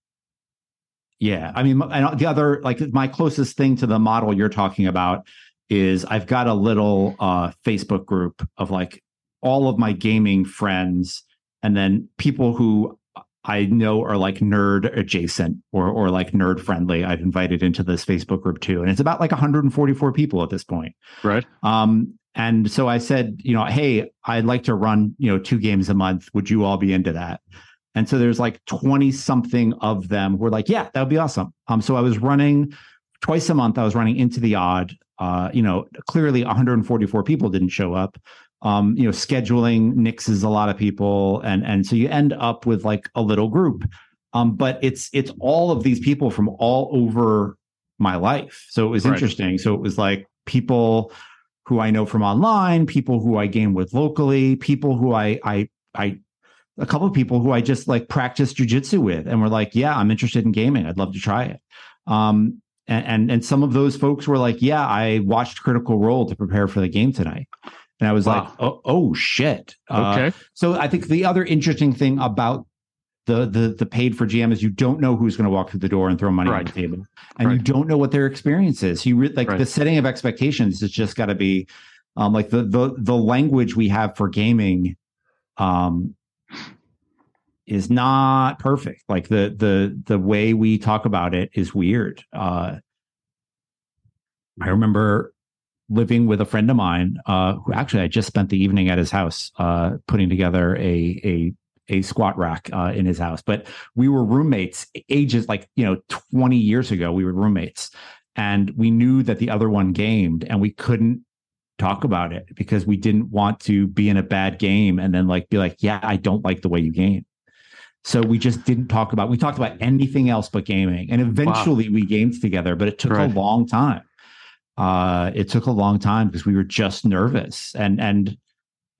yeah i mean and the other like my closest thing to the model you're talking about is i've got a little uh facebook group of like all of my gaming friends and then people who i know are like nerd adjacent or or like nerd friendly i've invited into this facebook group too and it's about like 144 people at this point right. um, and so I said, you know, hey, I'd like to run, you know, two games a month. Would you all be into that? And so there's like 20 something of them who were like, yeah, that would be awesome. Um, so I was running twice a month. I was running into the odd. Uh, you know, clearly 144 people didn't show up. Um, you know, scheduling nixes a lot of people, and and so you end up with like a little group. Um, but it's it's all of these people from all over my life. So it was Right. interesting. So it was like people who I know from online, people who I game with locally, people who I I I a couple of people who I just like practice jujitsu with and were like, yeah, I'm interested in gaming. I'd love to try it. Um and, and and some of those folks were like, yeah, I watched Critical Role to prepare for the game tonight. And I was Wow. like, oh, oh shit. Uh, Okay. so I think the other interesting thing about the the the paid for GM is you don't know who's going to walk through the door and throw money on the table, and you don't know what their experience is. You re- like Right. the setting of expectations has just got to be, um, like the the the language we have for gaming, um, is not perfect. Like the the the way we talk about it is weird. Uh, I remember living with a friend of mine uh, who actually I just spent the evening at his house uh, putting together a a a squat rack uh, in his house. But we were roommates ages like you know twenty years ago. We were roommates, and we knew that the other one gamed, and we couldn't talk about it because we didn't want to be in a bad game and then like be like, yeah, I don't like the way you game. So we just didn't talk about. We talked about anything else but gaming, and eventually we gamed together. But it took Right. a long time. Uh, it took a long time because we were just nervous, and and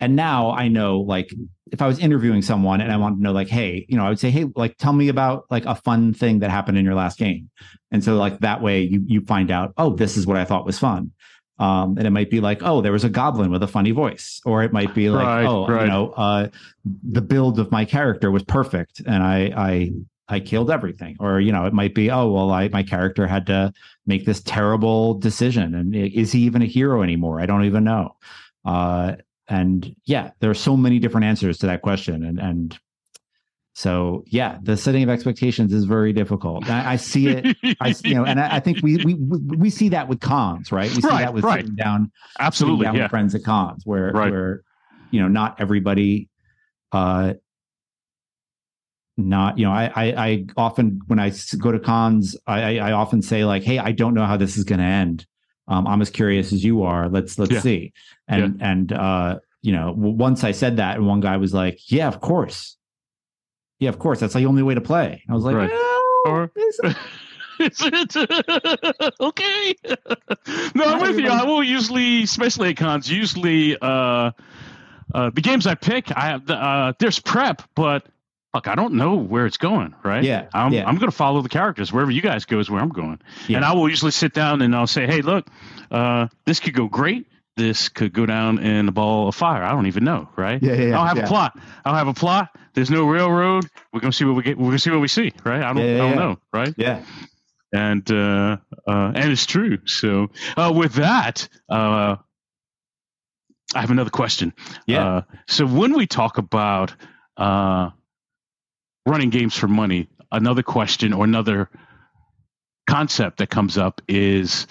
and now I know like if I was interviewing someone and I wanted to know like, hey, you know, I would say, hey, like tell me about like a fun thing that happened in your last game, and so like that way you you find out, oh, this is what I thought was fun. Um, and it might be like, oh, there was a goblin with a funny voice, or it might be like, Right, oh, right. you know, uh, the build of my character was perfect, and I, I, I killed everything. Or, you know, it might be, oh, well, I, my character had to make this terrible decision. And is he even a hero anymore? I don't even know. Uh, and yeah, there are so many different answers to that question. And, and so yeah, the setting of expectations is very difficult. I, I see it, I, you know, and I, I, think we, we, we see that with cons, right? We see right, that with right. sitting down, Absolutely. sitting down Yeah. with friends at cons where, Right. where, you know, not everybody, uh, not you know I, I i often I go to cons i i I often say like hey i don't know how this is going to end um i'm as curious as you are let's let's Yeah. see and and uh you know once i said that and one guy was like yeah of course yeah of course that's the only way to play i was like Right. "No, Or- is it?" It okay? no, I'm with you. I will usually, especially at cons, usually uh, uh, the games I pick, I have the, uh, there's prep, but fuck, I don't know where it's going. Right? Yeah, I'm yeah. I'm going to follow the characters wherever you guys go is where I'm going, Yeah. and I will usually sit down and I'll say, hey, look, uh, this could go great. This could go down in a ball of fire. I don't even know, right? Yeah, yeah, yeah, I don't have yeah. a plot. I don't have a plot. There's no railroad. We're gonna see what we get. We're gonna see what we see, right? I don't. Yeah, I don't know, right? yeah and uh, uh, and it's true. So uh, with that, uh, I have another question. Yeah. Uh, so when we talk about uh, running games for money, another question or another concept that comes up is,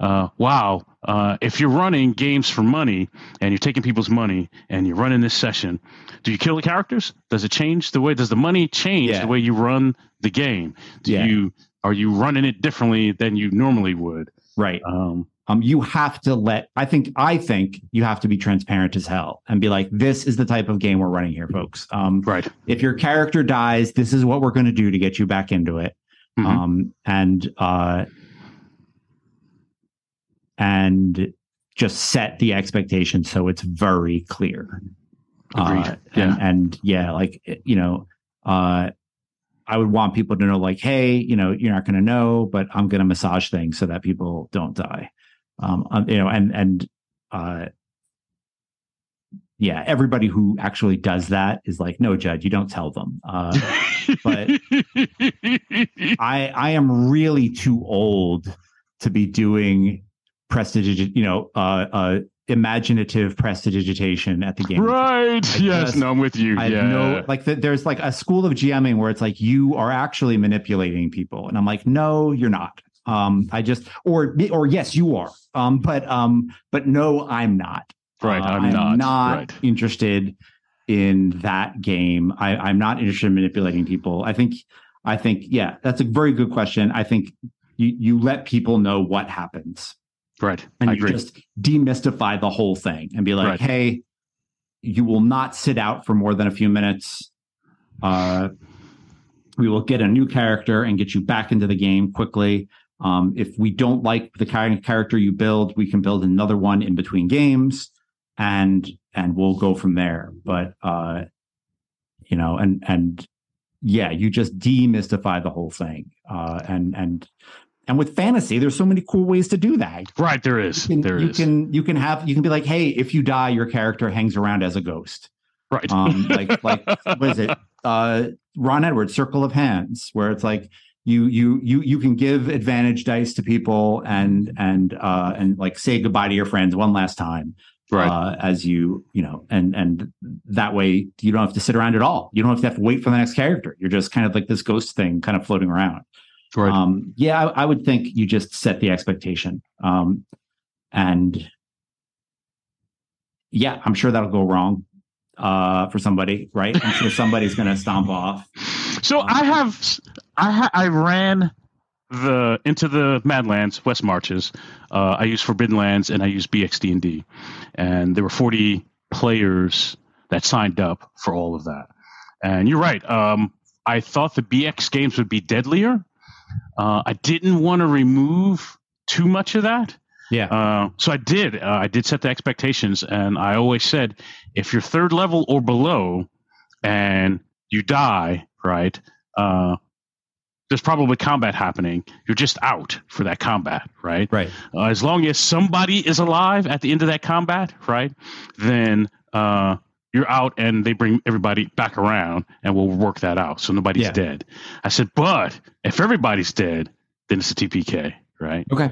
uh, wow, uh, if you're running games for money and you're taking people's money and you're running this session, do you kill the characters? Does it change the way? Does the money change Yeah. the way you run the game? Do Yeah. you are you running it differently than you normally would? right Um, um, you have to let i think i think you have to be transparent as hell and be like this is the type of game we're running here folks um, right. if your character dies this is what we're going to do to get you back into it Mhm. um, and uh, and just set the expectation so it's very clear Agreed. Uh, Yeah. and, and yeah like you know uh, i would want people to know like hey you know you're not going to know but i'm going to massage things so that people don't die um, um, you know and and uh, yeah everybody who actually does that is like no judge you don't tell them uh, but- I I am really too old to be doing prestige, you know, uh, uh, imaginative prestidigitation at the game. right. I yes. just- no, I'm with you. I yeah. no like the, there's like a school of GMing where it's like you are actually manipulating people, and I'm like, no, you're not. Um, I just or or yes, you are. Um, but um, but no, I'm not. right. Uh, I'm not. right. interested in that game. I, I'm not interested in manipulating people. I think, I think, yeah, that's a very good question. I think you you let people know what happens, Right. and I you agree. just demystify the whole thing and be like, Right. hey, you will not sit out for more than a few minutes. Uh, we will get a new character and get you back into the game quickly. Um, if we don't like the kind of character you build, we can build another one in between games, and and we'll go from there. But uh, you know, and and yeah, you just demystify the whole thing. Uh, and and and with fantasy, there's so many cool ways to do that. right. There is. You can, There you is. can you can have you can be like, hey, if you die, your character hangs around as a ghost. right. Um, like like what is it? Uh, Ron Edwards, Circle of Hands, where it's like you you you you can give advantage dice to people and and uh, and like say goodbye to your friends one last time. right. Uh, as you you know, and and that way you don't have to sit around at all. You don't have to, have to wait for the next character. You're just kind of like this ghost thing, kind of floating around. Right. Um, yeah, I, I would think you just set the expectation. Um, and yeah, I'm sure that'll go wrong uh, for somebody, right? I'm sure somebody's going to stomp off. So Um, I have, I ha- I ran the into the Madlands West Marches. Uh, I used Forbidden Lands and I used BXD and D, and there were forty players that signed up for all of that. And you're right. Um, I thought the BX games would be deadlier. Uh, I didn't want to remove too much of that. Yeah. Uh, so I did. Uh, I did set the expectations, and I always said, if you're third level or below, and you die, right? Uh, there's probably combat happening. You're just out for that combat, right? Right. Uh, as long as somebody is alive at the end of that combat, right? Then uh, you're out and they bring everybody back around and we'll work that out. So nobody's Yeah. dead. I said, but if everybody's dead, then it's a TPK, right? Okay.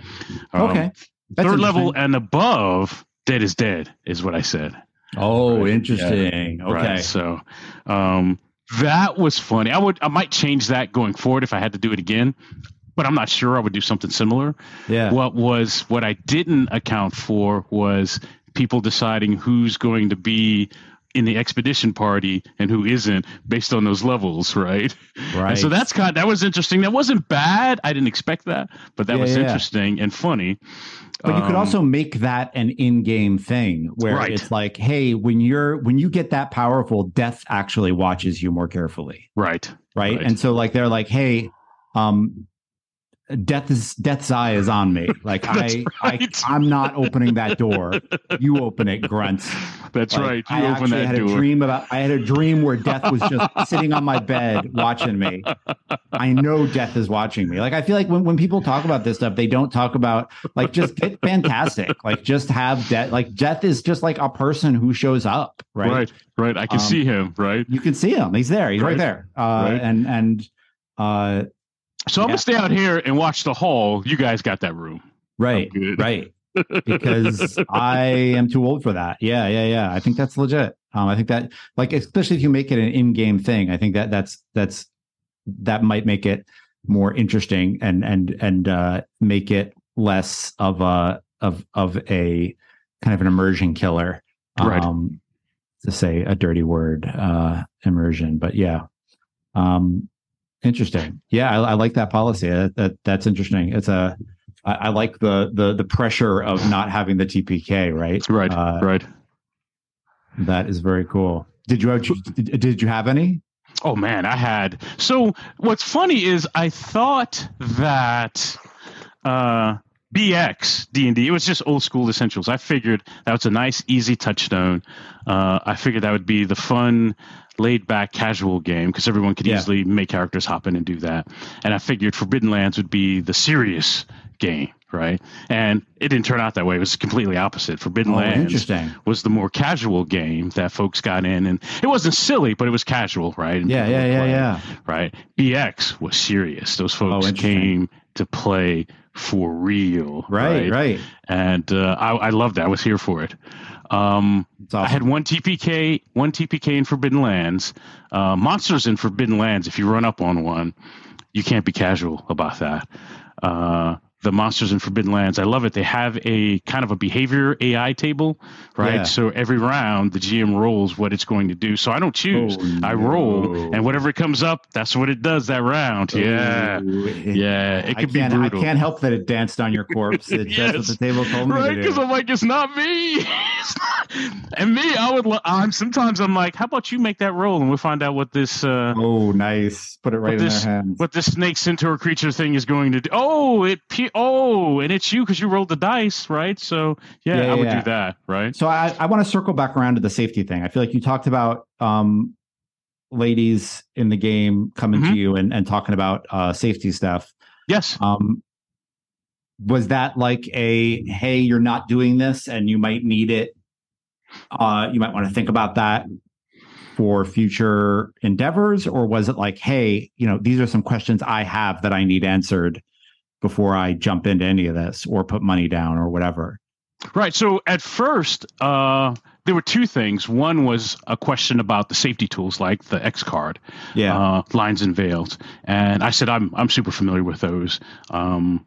Um, Okay. That's third level and above, dead is dead, is what I said. Oh, Right. interesting. Okay. Right. So um, that was funny. I would I might change that going forward if I had to do it again, but I'm not sure I would do something similar. Yeah. What was what I didn't account for was people deciding who's going to be in the expedition party and who isn't based on those levels, right? right. And so that's kind that was interesting. That wasn't bad. I didn't expect that, but that Yeah, was yeah, interesting and funny. But you could Um, also make that an in-game thing where Right. it's like, hey, when you're when you get that powerful, death actually watches you more carefully. right. Right. Right. And so like they're like, hey, um death is death's eye is on me. Like I, right. I I'm not opening that door. You open it, grunts. That's Like, right. You I open that had door. a dream about I had a dream where death was just sitting on my bed watching me. I know death is watching me. Like I feel like when, when people talk about this stuff, they don't talk about like just get fantastic. Like just have death like death is just like a person who shows up, right? Right. right. I can Um, see him. Right. You can see him. He's there. He's right, Right. there. Uh Right. and and uh So I'm gonna stay out here and watch the hall. You guys got that room. right. Right. because I am too old for that. Yeah, yeah, yeah. I think that's legit. Um, I think that, like, especially if you make it an in-game thing, I think that that's that's that might make it more interesting and and and uh, make it less of a of of a kind of an immersion killer. Right. Um, to say a dirty word, uh, immersion, but yeah. Um, interesting. Yeah, I, I like that policy. That, that that's interesting. It's a I, I like the the the pressure of not having the TPK. Right. Right. Uh, right. That is very cool. Did you have did, did you have any? Oh man, I had. So what's funny is I thought that uh, BX D and D it was just old school essentials. I figured that was a nice, easy touchstone. Uh, I figured that would be the fun, laid back, casual game because everyone could Yeah. easily make characters hop in and do that. And I figured Forbidden Lands would be the serious game, right? And it didn't turn out that way. It was completely opposite. Forbidden Oh, Lands was the more casual game that folks got in, and it wasn't silly, but it was casual, right? And Yeah, yeah, yeah, play, yeah. Right. BX was serious. Those folks Oh, came to play for real, Right, right. And uh, I, I loved that. I was here for it. Um, awesome. I had one TPK, one TPK in Forbidden Lands. Uh, monsters in Forbidden Lands. If you run up on one, you can't be casual about that. Uh, the monsters in Forbidden Lands, I love it. They have a kind of a behavior AI table, right? Yeah. So every round, the GM rolls what it's going to do. So I don't choose. Oh, I roll, no. and whatever comes up, that's what it does that round. Yeah, Ooh. yeah. It could be can't. I can't help that it danced on your corpse. What Yes. the table told me Right, because. I'm like, it's not me. It's not- and me, I would. I'm sometimes I'm like, how about you make that roll and we'll find out what this uh, Oh, nice. Put it right in this- their hands. what this snake centaur creature thing is going to do. Oh, it. Pe- oh, and it's you because you rolled the dice, right? So yeah, Yeah, I would yeah. do that, right? So I, I want to circle back around to the safety thing. I feel like you talked about um, ladies in the game coming to Mhm. you and, and talking about uh, safety stuff. Yes. Um, was that like a hey, you're not doing this and you might need it? Uh, you might want to think about that for future endeavors, or was it like, hey, you know, these are some questions I have that I need answered before I jump into any of this or put money down or whatever? Right. So at first, uh, there were two things. One was a question about the safety tools, like the X card, Yeah. uh, lines and veils, and I said I'm I'm super familiar with those. Um,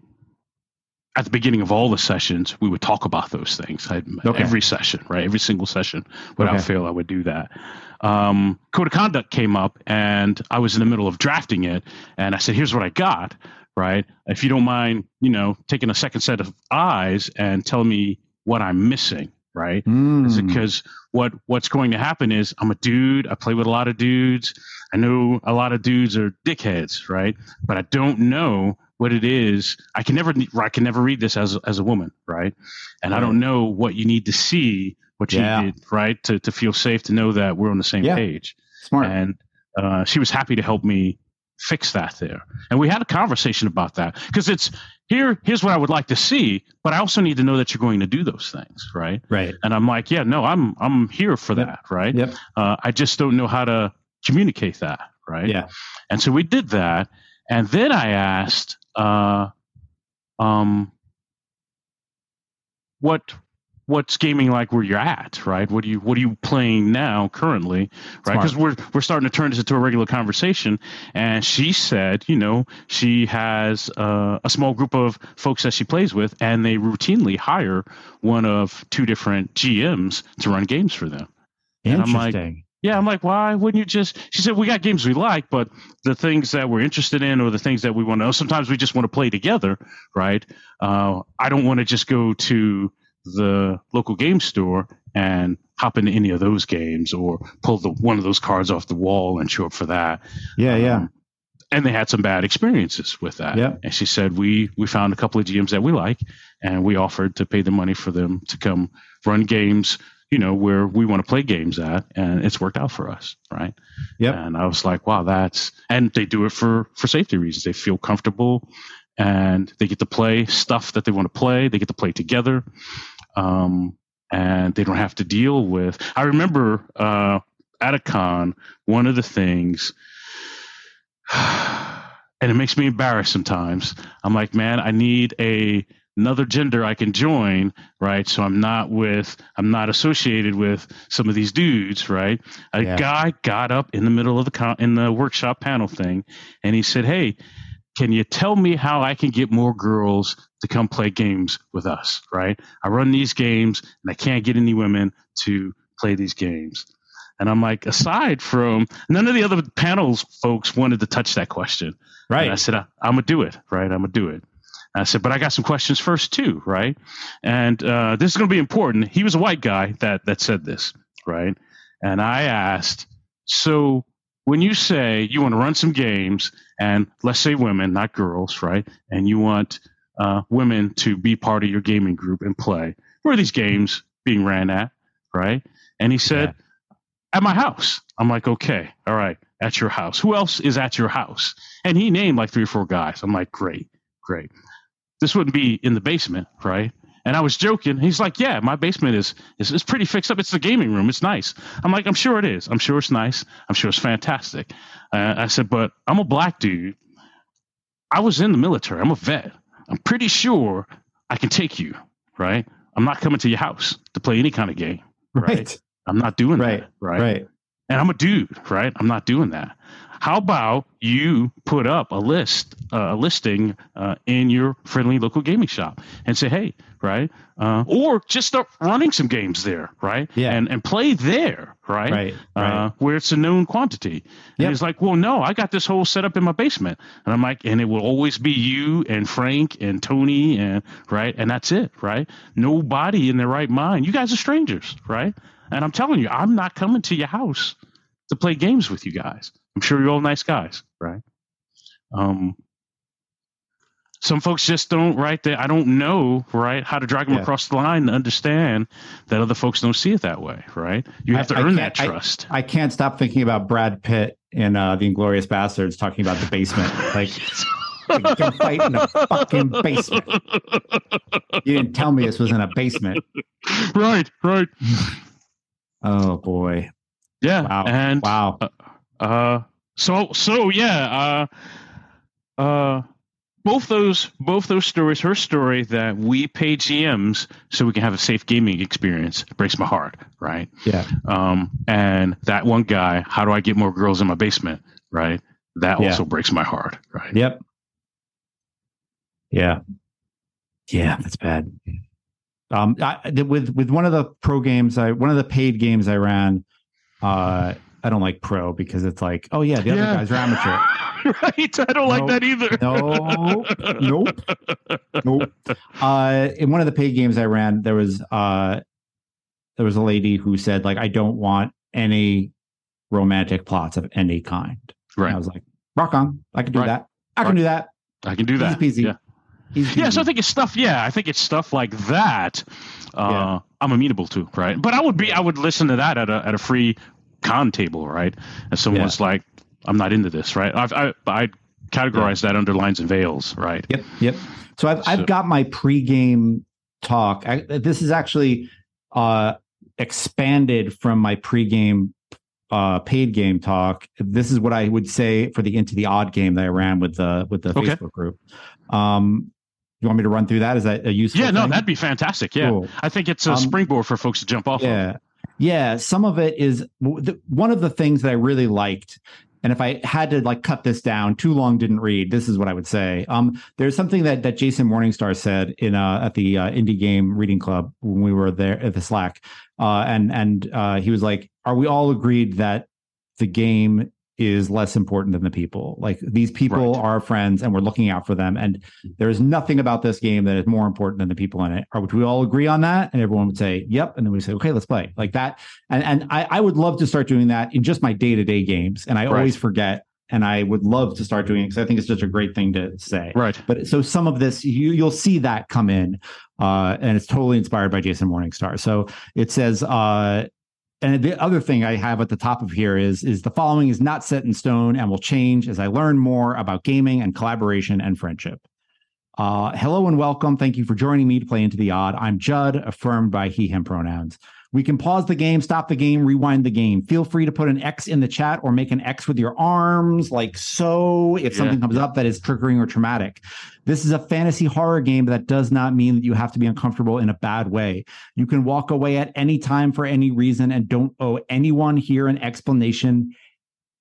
at the beginning of all the sessions, we would talk about those things. I, Okay. Every session, right? Every single session, without Okay. fail, I would do that. Um, Code of conduct came up, and I was in the middle of drafting it, and I said, "Here's what I got." Right? If you don't mind, you know, taking a second set of eyes and telling me what I'm missing. Right? Mm. because what what's going to happen is I'm a dude. I play with a lot of dudes. I know a lot of dudes are dickheads, right? But I don't know what it is. I can never I can never read this as as a woman, right? And I don't know what you need to see what you Yeah. did, right, to to feel safe to know that we're on the same Yeah. page. Smart. And uh, she was happy to help me fix that there. And we had a conversation about that because it's here here's what I would like to see, but I also need to know that you're going to do those things, right? Right. And I'm like, yeah, no, I'm I'm here for Yep. that, right? Yep. Uh, I just don't know how to communicate that, right? Yeah. And so we did that, and then I asked, uh, um, what what's gaming like where you're at, right? What do you what are you playing now currently, right? Because we're we're starting to turn this into a regular conversation. And she said, you know, she has uh, a small group of folks that she plays with, and they routinely hire one of two different GMs to run games for them. And I'm like, Interesting. Yeah, I'm like, why wouldn't you just? She said, we got games we like, but the things that we're interested in or the things that we want to know, sometimes we just want to play together, right? Uh, I don't want to just go to the local game store and hop into any of those games or pull the one of those cards off the wall and show up for that. yeah. Yeah. Um, and they had some bad experiences with that. Yeah. And she said, we we found a couple of GMs that we like, and we offered to pay the money for them to come run games, you know, where we want to play games at, and it's worked out for us, right? Yeah. And I was like, wow, that's and they do it for for safety reasons. They feel comfortable, and they get to play stuff that they want to play. They get to play together, um, and they don't have to deal with. I remember uh, at a con, one of the things and it makes me embarrassed sometimes. I'm like, man, I need a another gender I can join, right? So I'm not with, I'm not associated with some of these dudes, right? A Yeah. guy got up in the middle of the con- in the workshop panel thing, and he said, "Hey, can you tell me how I can get more girls to come play games with us, right? I run these games, and I can't get any women to play these games." And I'm like, aside from none of the other panels folks wanted to touch that question. And I said, I, I'm gonna do it, right? I'm gonna do it. And I said, but I got some questions first too, right? And uh, this is gonna be important. He was a white guy that that said this, right? And I asked, so when you say you want to run some games, and let's say women, not girls, right? And you want uh, women to be part of your gaming group and play, where are these games being ran at, right? And he said, at my house. I'm like, okay, all right, at your house. Who else is at your house? And he named like three or four guys. I'm like, great, great. This wouldn't be in the basement, right? And I was joking. He's like, yeah, my basement is, is is pretty fixed up. It's the gaming room. It's nice. I'm like, I'm sure it is. I'm sure it's nice. I'm sure it's fantastic. Uh, I said, but I'm a black dude. I was in the military. I'm a vet. I'm pretty sure I can take you, right? I'm not coming to your house to play any kind of game. Right. I'm not doing Right. that. Right. Right. And I'm a dude, right? I'm not doing that. How about you put up a list, uh, a listing uh, in your friendly local gaming shop and say, hey, right? Uh, or just start running some games there, right? Yeah. And and play there, right? Right. Right. Uh, where it's a known quantity. And Yep. he's like, well, no, I got this whole setup in my basement. And I'm like, and it will always be you and Frank and Tony and right, and that's it, right? Nobody in their right mind. You guys are strangers, right? And I'm telling you, I'm not coming to your house to play games with you guys. I'm sure you're all nice guys, right? Um, some folks just don't, right? They, I don't know, right, how to drag them Yeah. across the line to understand that other folks don't see it that way, right? You have to I earn that can't- I- trust. I can't stop thinking about Brad Pitt in uh, The Inglourious Basterds talking about the basement. Like, we can fight in a fucking basement. You didn't tell me this was in a basement. right, right. Oh boy! Yeah. Wow! And wow! Uh, so so yeah. Uh, uh, both those both those stories. Her story that we pay GMs so we can have a safe gaming experience breaks my heart. Right. Yeah, Um, and that one guy. How do I get more girls in my basement? Right. That Yeah. also breaks my heart. Right. yep, yeah, yeah. That's bad. Um, I, with with one of the pro games, I one of the paid games I ran. Uh, I don't like pro because it's like, oh yeah, the other Yeah. guys are amateur. right. I don't like that either. No, nope, nope. Uh, in one of the paid games I ran, there was uh, there was a lady who said like, I don't want any romantic plots of any kind. And Right. I was like, rock on, I can do Right. that. I can do that. I can do that. Easy peasy. Yeah. Yeah, so I think it's stuff. Yeah, I think it's stuff like that. Uh, Yeah. I'm amenable to, right? But I would be, I would listen to that at a at a free con table, right? And someone's like, "I'm not into this," right? I've, I I categorize that under lines and veils, right? Yep, yep. So I've So- I've got my pregame talk. I, this is actually uh, expanded from my pregame uh, paid game talk. This is what I would say for the into the odd game that I ran with the with the Okay. Facebook group. Um, you want me to run through that? Is that a useful? Yeah, no, thing? that'd be fantastic. Yeah, Cool. I think it's a Um, springboard for folks to jump off. of. Yeah. Yeah. Some of it is one of the things that I really liked. And if I had to like cut this down, too long didn't read. This is what I would say. Um, there's something that that Jason Morningstar said in uh at the uh, indie game reading club when we were there at the Slack, uh, and and uh, he was like, "Are we all agreed that the game is less important than the people? Like these people Right. are friends, and we're looking out for them. And there is nothing about this game that is more important than the people in it. Or would we all agree on that? And everyone would say, "Yep." And then we say, "Okay, let's play." Like that. And and I, I would love to start doing that in just my day to day games. And I Right. always forget. And I would love to start doing it because I think it's such a great thing to say. Right. But so some of this you you'll see that come in, uh, and it's totally inspired by Jason Morningstar. So it says, uh, and the other thing I have at the top of here is is the following is not set in stone and will change as I learn more about gaming and collaboration and friendship. Uh, hello and welcome. Thank you for joining me to play Into the Odd. I'm Judd, affirmed by he, him pronouns. We can pause the game, stop the game, rewind the game. Feel free to put an X in the chat or make an X with your arms, like so, if Yeah. something comes up that is triggering or traumatic. This is a fantasy horror game, but that does not mean that you have to be uncomfortable in a bad way. You can walk away at any time for any reason and don't owe anyone here an explanation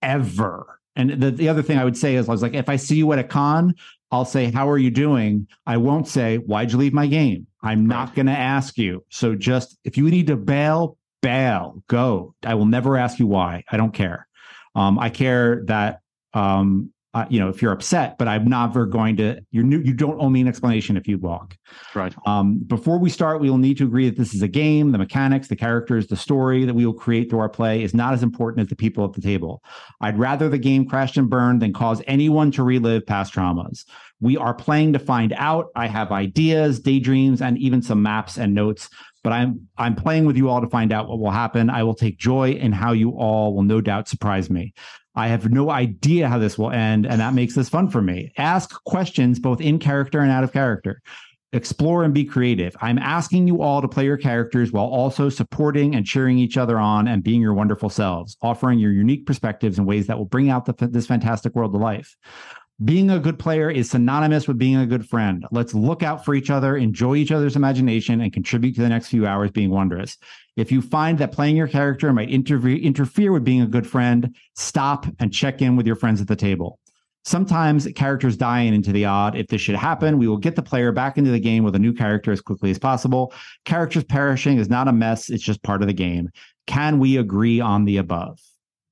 ever. And the, the other thing I would say is I was like, if I see you at a con, I'll say, How are you doing? I won't say, Why'd you leave my game? I'm not going to ask you. So just if you need to bail, bail, go. I will never ask you why. I don't care. Um, I care that, um, uh, you know, if you're upset, but I'm never going to, you're new, you don't owe me an explanation if you walk. Right. Um, before we start, we will need to agree that this is a game. The mechanics, the characters, the story that we will create through our play is not as important as the people at the table. I'd rather the game crashed and burned than cause anyone to relive past traumas. We are playing to find out. I have ideas, daydreams, and even some maps and notes. But I'm I'm playing with you all to find out what will happen. I will take joy in how you all will no doubt surprise me. I have no idea how this will end, and that makes this fun for me. Ask questions both in character and out of character explore and be creative. I'm asking you all to play your characters while also supporting and cheering each other on and being your wonderful selves, offering your unique perspectives in ways that will bring out the, this fantastic world to life. Being a good player is synonymous with being a good friend. Let's look out for each other, enjoy each other's imagination, and contribute to the next few hours being wondrous. If you find that playing your character might interfere interfere with being a good friend, stop and check in with your friends at the table. Sometimes characters die in into the odd. If this should happen, we will get the player back into the game with a new character as quickly as possible. Characters perishing is not a mess, it's just part of the game. Can we agree on the above?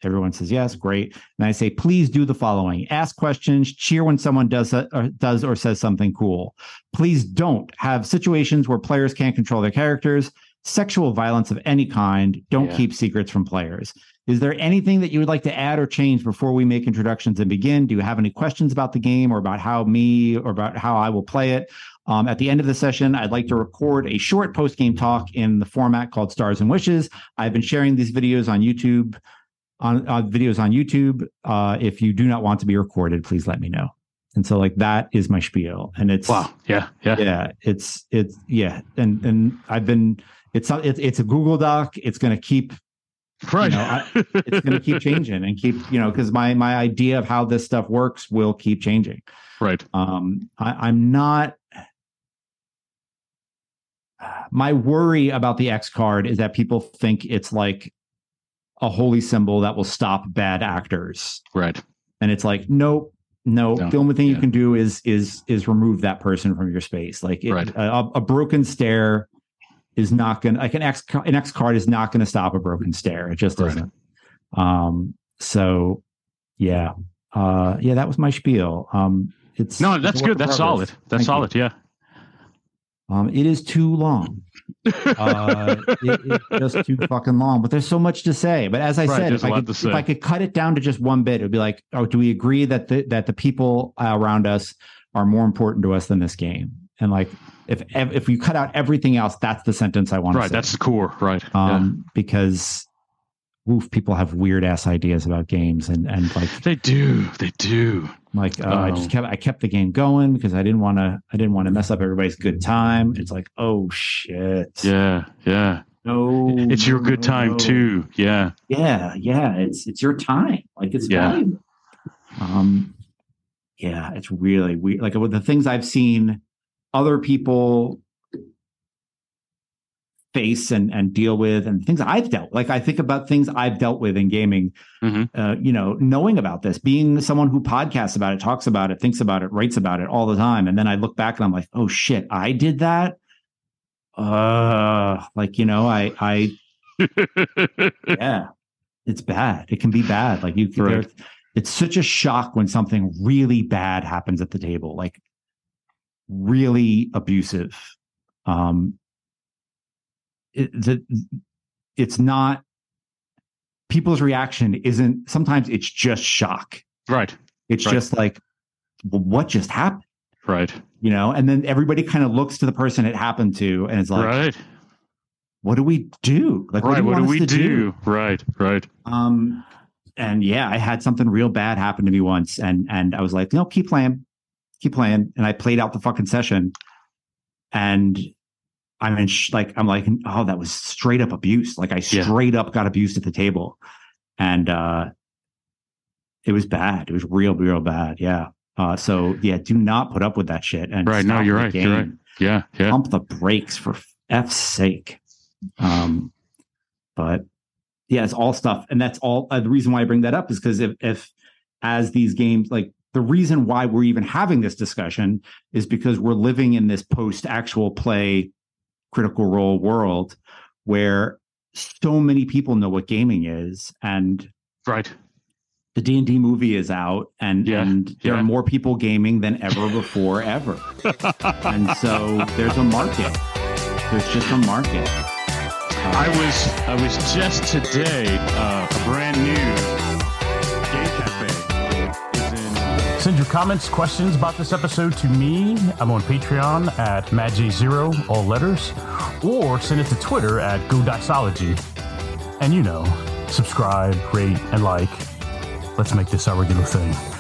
Everyone says yes, great. And I say, please do the following: ask questions, cheer when someone does uh, or does or says something cool. Please don't have situations where players can't control their characters. Sexual violence of any kind. Don't Yeah. keep secrets from players. Is there anything that you would like to add or change before we make introductions and begin? Do you have any questions about the game or about how me or about how I will play it? Um, at the end of the session, I'd like to record a short post game talk in the format called Stars and Wishes. I've been sharing these videos on YouTube, on uh, videos on YouTube. Uh, if you do not want to be recorded, please let me know. And so, like that is my spiel, and it's Wow. Yeah. Yeah. yeah, it's it's yeah, and and I've been it's it's it's a Google Doc. It's going to keep Right. know, I- it's going to keep changing and keep you know because my my idea of how this stuff works will keep changing right. um I, i'm not my worry about the x card is that people think it's like a holy symbol that will stop bad actors Right. and it's like nope no No, the only thing you can do is is is remove that person from your space like it, Right. a, a broken stair is not gonna like an x an x card is not gonna stop a broken stair it just Right. doesn't um so yeah uh yeah that was my spiel um it's No, that's good. That's solid. That's Thank you. solid. Yeah. Um it is too long uh it, it's just too fucking long but there's so much to say but as i Right, said if I, could, if. I could cut it down to just one bit it would be like oh do we agree that the that the people around us are more important to us than this game and like if if we cut out everything else that's the sentence i want Right. to say That's the core. Right. yeah. um because oof people have weird ass ideas about games and and like They do. They do. Like uh, I Oh. just kept I kept the game going because I didn't want to I didn't want to mess up everybody's good time. It's like oh shit, Yeah, yeah. no, It's your good time no. too. Yeah. Yeah, yeah, it's it's your time. Like it's Yeah. valuable. Um, yeah, it's really weird. Like with the things I've seen other people face and and deal with, and things I've dealt. Like I think about things I've dealt with in gaming. Mhm. Uh, you know, knowing about this, being someone who podcasts about it, talks about it, thinks about it, writes about it all the time, and then I look back and I'm like, oh shit, I did that. Uh, like you know, I I yeah it's bad it can be bad like you Right. it's such a shock when something really bad happens at the table like really abusive um it, the, it's not people's reaction isn't sometimes it's just shock right. it's Right. just like well, what just happened Right. you know and then everybody kind of looks to the person it happened to and it's like right. what do we do like right. What do want us we to do? Right. Right. Um, and yeah, I had something real bad happen to me once, and and I was like, no, keep playing, keep playing, and I played out the fucking session, and I'm in sh- like I'm like, oh, that was straight up abuse. Like I Yeah. straight up got abused at the table, and uh, it was bad. It was real, real bad. Yeah. Uh, so yeah, do not put up with that shit. And Right. No, stop you're right. You're right. Yeah. Yeah. Pump the brakes for f's sake. Um, but yeah, it's all stuff, and that's all. Uh, the reason why I bring that up is because if, if as these games, like the reason why we're even having this discussion is because we're living in this post actual play critical role world where so many people know what gaming is and Right. the d&d movie is out and Yeah, and there yeah. are more people gaming than ever before ever and so there's a market there's just a market I was I was just today uh, a brand new Send your comments, questions about this episode to me. I'm on Patreon at MadJ0, all letters, or send it to Twitter at GoDicology. And you know, subscribe, rate, and like. Let's make this our regular thing.